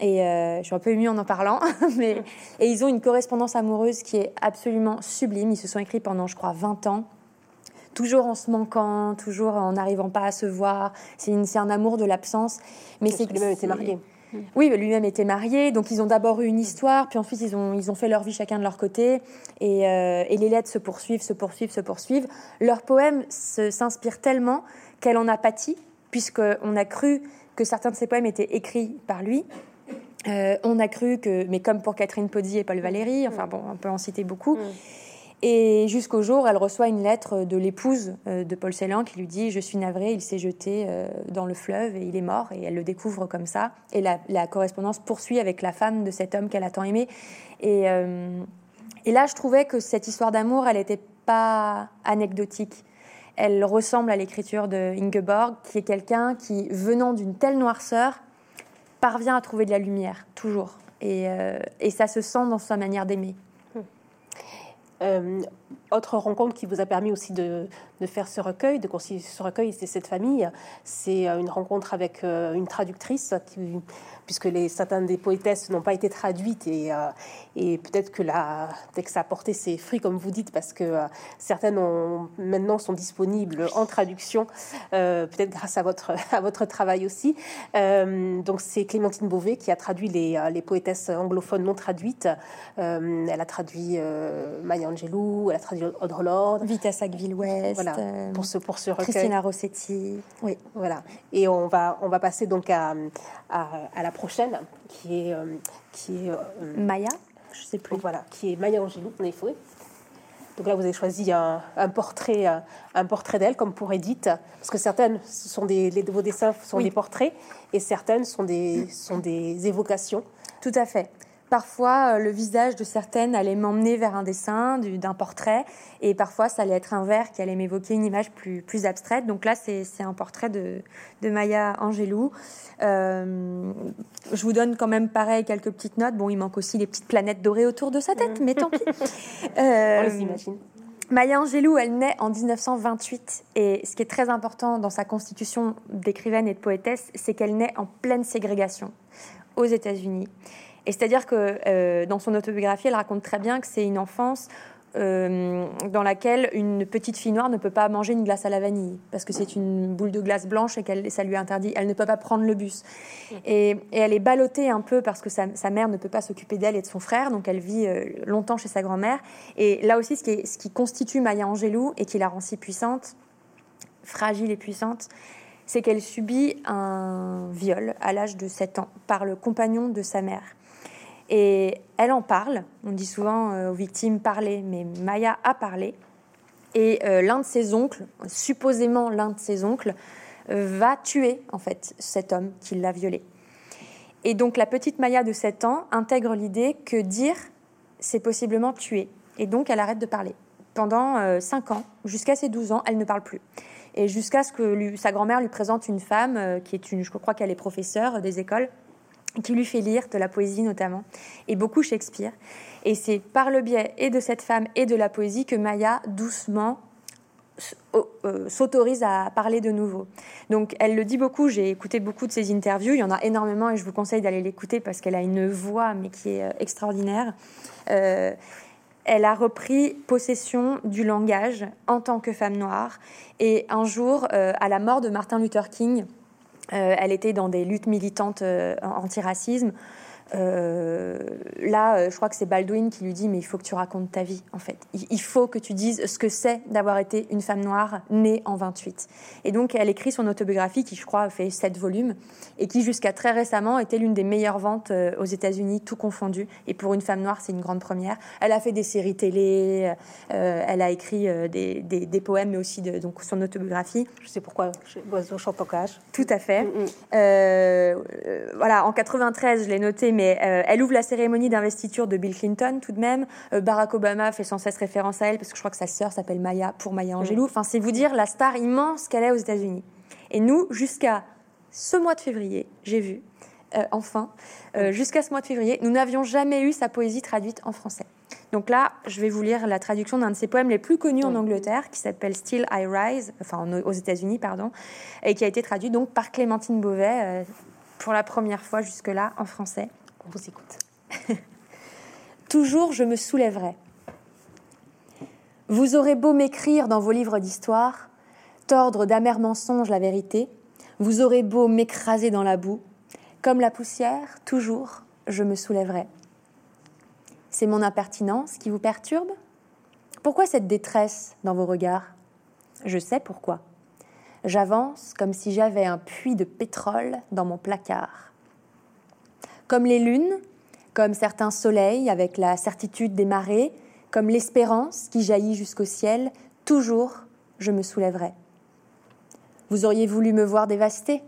[SPEAKER 2] Et euh, je suis un peu émue en en parlant. mais, et ils ont une correspondance amoureuse qui est absolument sublime. Ils se sont écrits pendant, je crois, 20 ans. Toujours en se manquant, toujours en n'arrivant pas à se voir. C'est un amour de l'absence.
[SPEAKER 1] Mais c'est lui-même était marié.
[SPEAKER 2] Oui, lui-même était marié. Donc ils ont d'abord eu une histoire, puis ensuite ils ont, ils ont fait leur vie chacun de leur côté. Et, euh, et les lettres se poursuivent, se poursuivent, se poursuivent. Leur poème s'inspire tellement qu'elle en a pâti, puisqu'on a cru que certains de ses poèmes étaient écrits par lui. Euh, on a cru que, mais comme pour Catherine Pozzi et Paul Valéry, enfin bon, on peut en citer beaucoup. Mm. Et jusqu'au jour, elle reçoit une lettre de l'épouse euh, de Paul Celan qui lui dit Je suis navrée, il s'est jeté euh, dans le fleuve et il est mort. Et elle le découvre comme ça. Et la, correspondance poursuit avec la femme de cet homme qu'elle a tant aimé. Et, et là, je trouvais que cette histoire d'amour, elle n'était pas anecdotique. Elle ressemble à l'écriture de Ingeborg, qui est quelqu'un qui, venant d'une telle noirceur, parvient à trouver de la lumière, toujours. Et, euh, ça se sent dans sa manière d'aimer.
[SPEAKER 1] Euh, autre rencontre qui vous a permis aussi de, de faire ce recueil, de constituer ce recueil, c'est cette famille. C'est euh, une rencontre avec une traductrice qui, puisque les, certaines des poétesses n'ont pas été traduites et, euh, et peut-être que la texte a porté ses fruits, comme vous dites, parce que euh, certaines ont, maintenant sont disponibles en traduction, euh, peut-être grâce à votre, à votre travail aussi. donc c'est Clémentine Beauvais qui a traduit les, les poétesses anglophones non traduites. elle a traduit Maya Angelou, elle a Audre Lorde.
[SPEAKER 2] Vita Sackville-West.
[SPEAKER 1] Voilà, pour ce, pour ce recueil.
[SPEAKER 2] Christina Rossetti.
[SPEAKER 1] Oui. Voilà. Et on va, on va passer donc à, à, à la prochaine, qui est, euh, qui est euh,
[SPEAKER 2] Maya, je sais plus.
[SPEAKER 1] Voilà, qui est Maya Angelou, en effet. Donc là, vous avez choisi un, portrait, un, portrait d'elle, comme pour Edith, parce que certaines ce sont des, les, vos dessins sont des portraits et certaines sont des, sont des évocations.
[SPEAKER 2] Tout à fait. Parfois, euh, le visage de certaines allait m'emmener vers un dessin, d'un portrait, et parfois, ça allait être un verre qui allait m'évoquer une image plus, plus abstraite. Donc là, c'est un portrait de, de Maya Angelou. Euh, je vous donne quand même, pareil, quelques petites notes. Bon, il manque aussi les petites planètes dorées autour de sa tête, mais tant pis.
[SPEAKER 1] Euh, On les imagine.
[SPEAKER 2] Maya Angelou, elle naît en 1928 et ce qui est très important dans sa constitution d'écrivaine et de poétesse, c'est qu'elle naît en pleine ségrégation aux États-Unis. Et c'est-à-dire que euh, dans son autobiographie, elle raconte très bien que c'est une enfance euh, dans laquelle une petite fille noire ne peut pas manger une glace à la vanille parce que c'est une boule de glace blanche et qu'elle ça lui interdit. Elle ne peut pas prendre le bus. Et, elle est ballottée un peu parce que sa, mère ne peut pas s'occuper d'elle et de son frère, donc elle vit euh, longtemps chez sa grand-mère. Et là aussi, ce qui, ce qui constitue Maya Angelou et qui la rend si puissante, fragile et puissante, c'est qu'elle subit un viol à l'âge de 7 ans par le compagnon de sa mère. Et elle en parle. On dit souvent euh, aux victimes parler, mais Maya a parlé. Et euh, l'un de ses oncles, supposément l'un de ses oncles, euh, va tuer en fait cet homme qui l'a violée. Et donc la petite Maya de 7 ans intègre l'idée que dire, c'est possiblement tuer. Et donc elle arrête de parler. Pendant 5 ans, jusqu'à ses 12 ans, elle ne parle plus. Et jusqu'à ce que sa grand-mère lui présente une femme qui est une, je crois qu'elle est professeure des écoles, qui lui fait lire de la poésie notamment, et beaucoup Shakespeare. Et c'est par le biais et de cette femme et de la poésie que Maya doucement euh, s'autorise à parler de nouveau. Donc elle le dit beaucoup, j'ai écouté beaucoup de ses interviews, il y en a énormément et je vous conseille d'aller l'écouter parce qu'elle a une voix mais qui est euh, extraordinaire. Euh, elle a repris possession du langage en tant que femme noire et un jour, à la mort de Martin Luther King, elle était dans des luttes militantes euh, anti-racisme. Euh, là, euh, je crois que c'est Baldwin qui lui dit mais il faut que tu racontes ta vie en fait. Il, faut que tu dises ce que c'est d'avoir été une femme noire née en 28. Et donc elle écrit son autobiographie qui je crois fait sept volumes et qui jusqu'à très récemment était l'une des meilleures ventes euh, aux États-Unis, tout confondu. Et pour une femme noire, c'est une grande première. Elle a fait des séries télé, elle a écrit des, des, poèmes mais aussi de, donc son autobiographie.
[SPEAKER 1] Je sais pourquoi. Oiseau chantocage.
[SPEAKER 2] Tout à fait. Mm, mm. voilà, en 93, je l'ai noté mais euh, elle ouvre la cérémonie d'investiture de Bill Clinton tout de même. Euh, Barack Obama fait sans cesse référence à elle parce que je crois que sa sœur s'appelle Maya pour Maya Angelou. Mm. Enfin, c'est vous dire la star immense qu'elle est aux États-Unis. Et nous, jusqu'à ce mois de février, j'ai vu, euh, enfin, jusqu'à ce mois de février, nous n'avions jamais eu sa poésie traduite en français. Donc là, je vais vous lire la traduction d'un de ses poèmes les plus connus en mm. Angleterre, qui s'appelle Still I Rise, enfin aux États-Unis, pardon, et qui a été traduit donc par Clémentine Beauvais pour la première fois jusque-là en français. Toujours je me soulèverai. Vous aurez beau m'écrire dans vos livres d'histoire, tordre d'amers mensonges la vérité, vous aurez beau m'écraser dans la boue, comme la poussière, toujours je me soulèverai. C'est mon impertinence qui vous perturbe? Pourquoi cette détresse dans vos regards? Je sais pourquoi. J'avance comme si j'avais un puits de pétrole dans mon placard comme les lunes, comme certains soleils avec la certitude des marées, comme l'espérance qui jaillit jusqu'au ciel, toujours je me soulèverai. Vous auriez voulu me voir dévastée,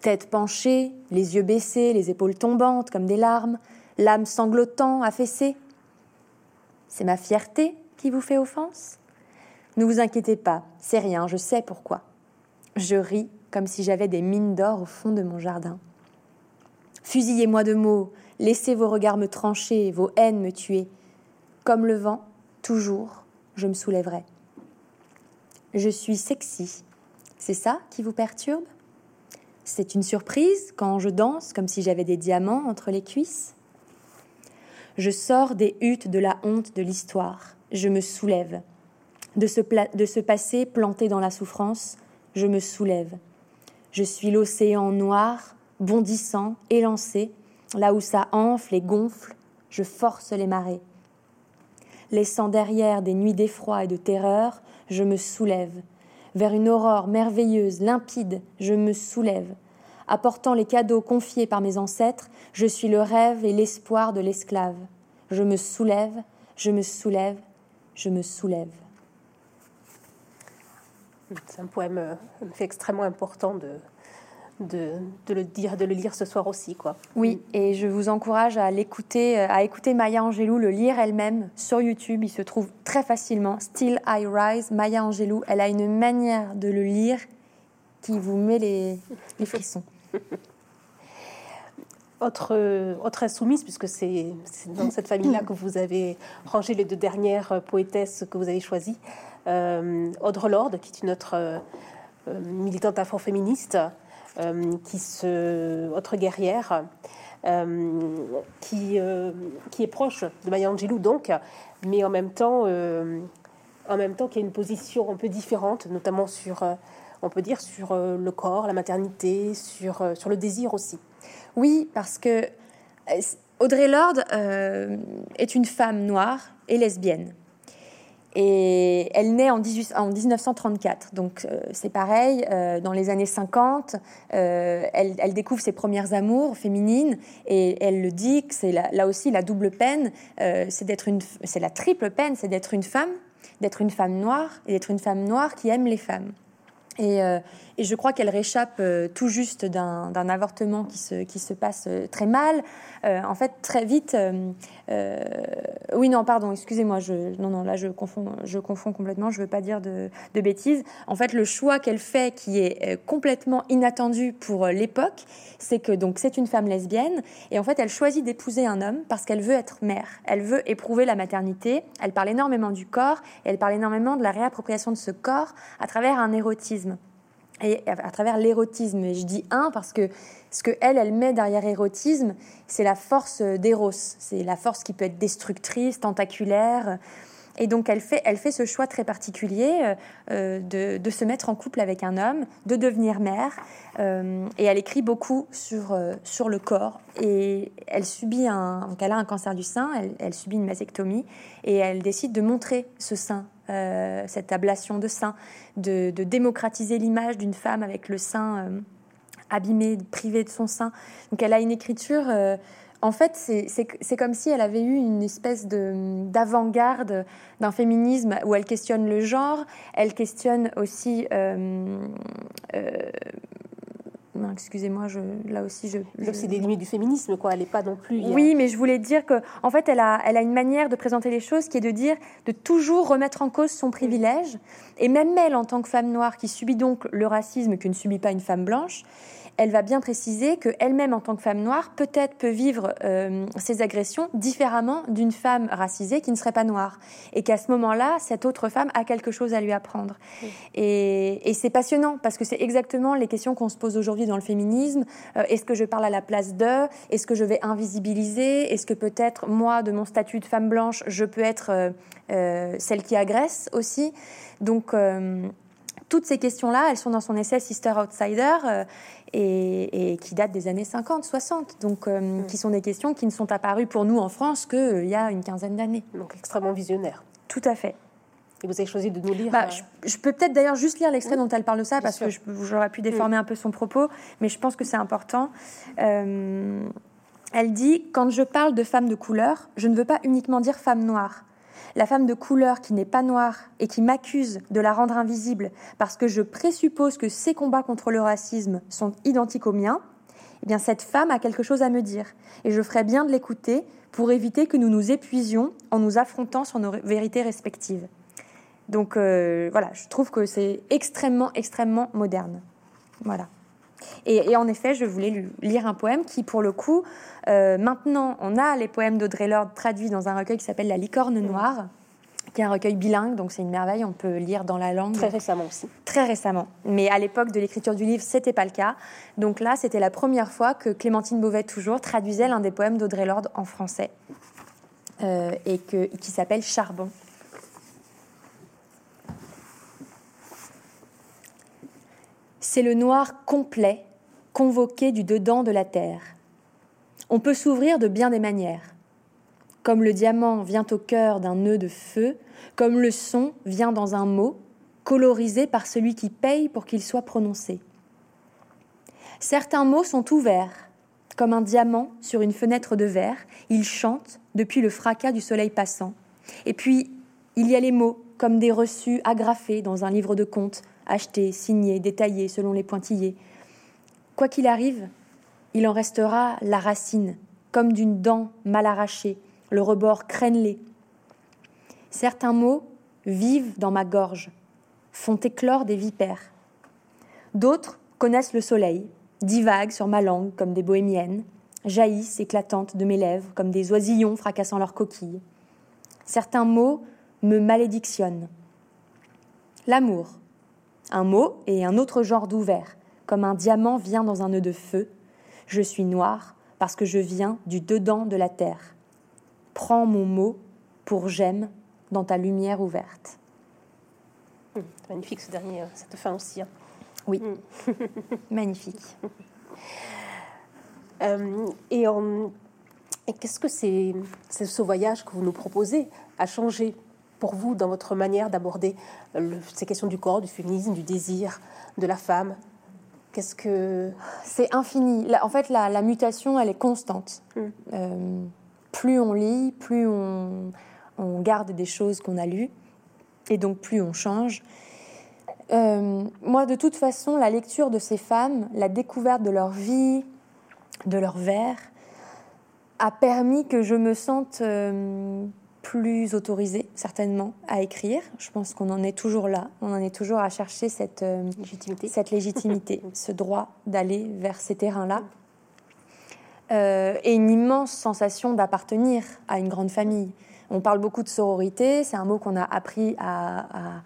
[SPEAKER 2] tête penchée, les yeux baissés, les épaules tombantes comme des larmes, l'âme sanglotant, affaissée. C'est ma fierté qui vous fait offense? Ne vous inquiétez pas, c'est rien, je sais pourquoi. Je ris comme si j'avais des mines d'or au fond de mon jardin. Fusillez-moi de mots, laissez vos regards me trancher, vos haines me tuer. Comme le vent, toujours, je me soulèverai. Je suis sexy. C'est ça qui vous perturbe? C'est une surprise quand je danse comme si j'avais des diamants entre les cuisses? Je sors des huttes de la honte de l'histoire. Je me soulève. De ce, de ce passé planté dans la souffrance, je me soulève. Je suis l'océan noir bondissant, élancé, là où ça enfle et gonfle, je force les marées. Laissant derrière des nuits d'effroi et de terreur, je me soulève. Vers une aurore merveilleuse, limpide, je me soulève. Apportant les cadeaux confiés par mes ancêtres, je suis le rêve et l'espoir de l'esclave. Je me soulève, je me soulève, je me soulève.
[SPEAKER 1] C'est un poème euh, extrêmement important de, de, le dire, de le lire ce soir aussi, quoi.
[SPEAKER 2] Oui, et je vous encourage à l'écouter, à écouter Maya Angelou le lire elle-même sur YouTube. Il se trouve très facilement. Still I Rise, Maya Angelou. Elle a une manière de le lire qui vous met les, les frissons.
[SPEAKER 1] Autre, autre insoumise, puisque c'est dans cette famille-là que vous avez rangé les deux dernières poétesses que vous avez choisies, euh, Audre Lorde, qui est une autre euh, militante afro-féministe, euh, qui se, autre guerrière, qui, qui est proche de Maya Angelou, donc, mais en même temps, en même temps, qui a une position un peu différente, notamment sur, on peut dire, sur le corps, la maternité, sur, sur le désir aussi.
[SPEAKER 2] Oui, parce que euh, Audrey Lorde euh, est une femme noire et lesbienne. Et elle naît en, 1934, donc euh, c'est pareil, dans les années 50, elle, découvre ses premières amours féminines et elle le dit que c'est là aussi la double peine, c'est c'est la triple peine, c'est d'être une femme, d'être une femme noire et d'être une femme noire qui aime les femmes. Et, et je crois qu'elle réchappe euh, tout juste d'un avortement qui se, passe euh, très mal. Euh, en fait, très vite. oui, non, pardon, excusez-moi. Non, non, là, je confonds, complètement. Je ne veux pas dire de, de, bêtises. En fait, le choix qu'elle fait, qui est complètement inattendu pour l'époque, c'est que donc c'est une femme lesbienne et en fait, elle choisit d'épouser un homme parce qu'elle veut être mère. Elle veut éprouver la maternité. Elle parle énormément du corps et elle parle énormément de la réappropriation de ce corps à travers un érotisme et à travers l'érotisme. Et je dis un parce que ce que elle, elle met derrière érotisme, c'est la force d'éros, c'est la force qui peut être destructrice, tentaculaire. Et donc elle fait, elle fait ce choix très particulier euh, de, de, se mettre en couple avec un homme, de devenir mère. Euh, et elle écrit beaucoup sur, euh, sur le corps. Et elle subit un, donc elle a un cancer du sein, elle, elle subit une mastectomie, et elle décide de montrer ce sein euh, cette ablation de sein, de, démocratiser l'image d'une femme avec le sein euh, abîmé, privé de son sein. Donc elle a une écriture... Euh, en fait, c'est comme si elle avait eu une espèce d'avant-garde d'un féminisme où elle questionne le genre, elle questionne aussi excusez-moi, je, là aussi, je.
[SPEAKER 1] C'est des limites du féminisme, quoi. Elle n'est pas non plus.
[SPEAKER 2] Oui, mais je voulais dire que, en fait, elle a, elle a une manière de présenter les choses qui est de dire, de toujours remettre en cause son privilège. Et même elle, en tant que femme noire, qui subit donc le racisme que ne subit pas une femme blanche, elle va bien préciser qu'elle-même, en tant que femme noire, peut-être peut vivre euh, ces agressions différemment d'une femme racisée qui ne serait pas noire. Et qu'à ce moment-là, cette autre femme a quelque chose à lui apprendre. Et, c'est passionnant parce que c'est exactement les questions qu'on se pose aujourd'hui dans le féminisme. Euh, est-ce que je parle à la place d'eux Est-ce que je vais invisibiliser? Est-ce que peut-être, moi, de mon statut de femme blanche, je peux être euh, celle qui agresse aussi? Donc, toutes ces questions-là, elles sont dans son essai Sister Outsider et, qui datent des années 50, 60, donc euh, mm. qui sont des questions qui ne sont apparues pour nous en France qu'il euh, y a une quinzaine d'années.
[SPEAKER 1] Donc extrêmement visionnaire.
[SPEAKER 2] Tout à fait.
[SPEAKER 1] Et vous avez choisi de nous lire
[SPEAKER 2] bah, euh, je, peux peut-être d'ailleurs juste lire l'extrait dont elle parle de ça, parce que j'aurais pu déformer mm. un peu son propos, mais je pense que c'est important. elle dit Quand je parle de femme de couleur, je ne veux pas uniquement dire femme noire la femme de couleur qui n'est pas noire et qui m'accuse de la rendre invisible parce que je présuppose que ses combats contre le racisme sont identiques aux miens, eh bien cette femme a quelque chose à me dire et je ferais bien de l'écouter pour éviter que nous nous épuisions en nous affrontant sur nos vérités respectives. Donc euh, voilà, je trouve que c'est extrêmement, extrêmement moderne. Voilà. Et, en effet, je voulais lui lire un poème qui, pour le coup, euh, maintenant, on a les poèmes d'Audrey Lorde traduits dans un recueil qui s'appelle La licorne noire, qui est un recueil bilingue, donc c'est une merveille, on peut lire dans la langue.
[SPEAKER 1] Très récemment aussi.
[SPEAKER 2] Très récemment. Mais à l'époque de l'écriture du livre, c'était pas le cas. Donc là, c'était la première fois que Clémentine Beauvais, toujours, traduisait l'un des poèmes d'Audrey Lorde en français, euh, et que, qui s'appelle Charbon. C'est le noir complet, convoqué du dedans de la terre. On peut s'ouvrir de bien des manières. Comme le diamant vient au cœur d'un nœud de feu, comme le son vient dans un mot, colorisé par celui qui paye pour qu'il soit prononcé. Certains mots sont ouverts, comme un diamant sur une fenêtre de verre, ils chantent depuis le fracas du soleil passant. Et puis, il y a les mots, comme des reçus agrafés dans un livre de contes, achetés, signés, détaillés selon les pointillés. Quoi qu'il arrive, il en restera la racine, comme d'une dent mal arrachée, le rebord crénelé. Certains mots vivent dans ma gorge, font éclore des vipères. D'autres connaissent le soleil, divaguent sur ma langue comme des bohémiennes, jaillissent éclatantes de mes lèvres comme des oisillons fracassant leurs coquilles. Certains mots me malédictionnent. L'amour, un mot et un autre genre d'ouvert, comme un diamant vient dans un nœud de feu. Je suis noir parce que je viens du dedans de la terre. Prends mon mot pour j'aime dans ta lumière ouverte.
[SPEAKER 1] Hum, magnifique ce dernier, cette fin aussi. Hein.
[SPEAKER 2] Oui, hum. magnifique.
[SPEAKER 1] Euh, et, qu'est-ce que c'est, ce voyage que vous nous proposez a changé? Pour vous dans votre manière d'aborder ces questions du corps, du féminisme, du désir, de la femme Qu'est-ce que
[SPEAKER 2] c'est infini. en fait, la, mutation, elle est constante. Hum. Euh, plus on lit, plus on, on garde des choses qu'on a lues, et donc plus on change. Euh, moi, de toute façon, la lecture de ces femmes, la découverte de leur vie, de leur vers, a permis que je me sente euh, plus autorisée, certainement, à écrire. Je pense qu'on en est toujours là. On en est toujours à chercher cette euh, légitimité, cette légitimité ce droit d'aller vers ces terrains-là. et une immense sensation d'appartenir à une grande famille. On parle beaucoup de sororité, c'est un mot qu'on a appris à,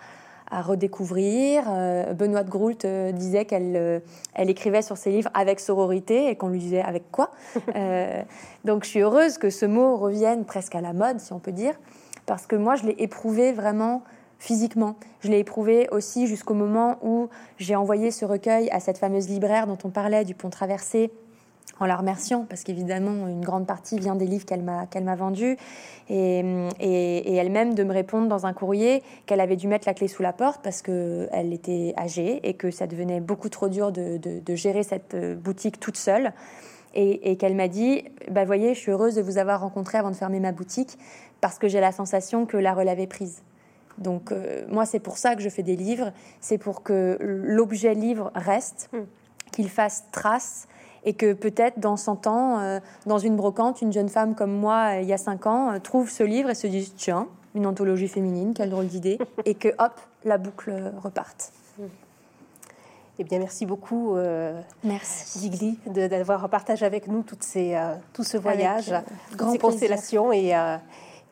[SPEAKER 2] redécouvrir. Euh, Benoît de Groult euh, disait qu'elle euh, elle écrivait sur ses livres avec sororité et qu'on lui disait avec quoi. donc je suis heureuse que ce mot revienne presque à la mode, si on peut dire, parce que moi je l'ai éprouvé vraiment physiquement. Je l'ai éprouvé aussi jusqu'au moment où j'ai envoyé ce recueil à cette fameuse libraire dont on parlait du pont traversé en la remerciant, parce qu'évidemment, une grande partie vient des livres qu'elle m'a qu'elle m'a vendus, et, et, elle-même de me répondre dans un courrier qu'elle avait dû mettre la clé sous la porte parce qu'elle était âgée et que ça devenait beaucoup trop dur de, de, gérer cette euh, boutique toute seule. Et, qu'elle m'a dit, bah voyez, je suis heureuse de vous avoir rencontré avant de fermer ma boutique, parce que j'ai la sensation que la relève est prise. Donc euh, moi, c'est pour ça que je fais des livres, c'est pour que l'objet livre reste, mm. qu'il fasse trace, et que peut-être dans 100 ans, euh, dans une brocante, une jeune femme comme moi, euh, il y a 5 ans, euh, trouve ce livre et se dit tiens, une anthologie féminine, quelle drôle d'idée, et que hop, la boucle reparte.
[SPEAKER 1] Eh bien, merci beaucoup,
[SPEAKER 2] merci.
[SPEAKER 1] D'avoir partagé avec nous toutes ces, tout ce voyage, toutes ces constellations et,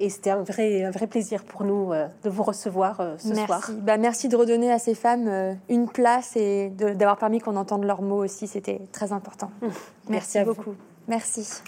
[SPEAKER 1] et c'était un vrai, un vrai plaisir pour nous euh, de vous recevoir euh, ce soir.
[SPEAKER 2] Bah, merci de redonner à ces femmes euh, une place et d'avoir permis qu'on entende leurs mots aussi. C'était très important.
[SPEAKER 1] Merci, merci beaucoup.
[SPEAKER 2] Merci.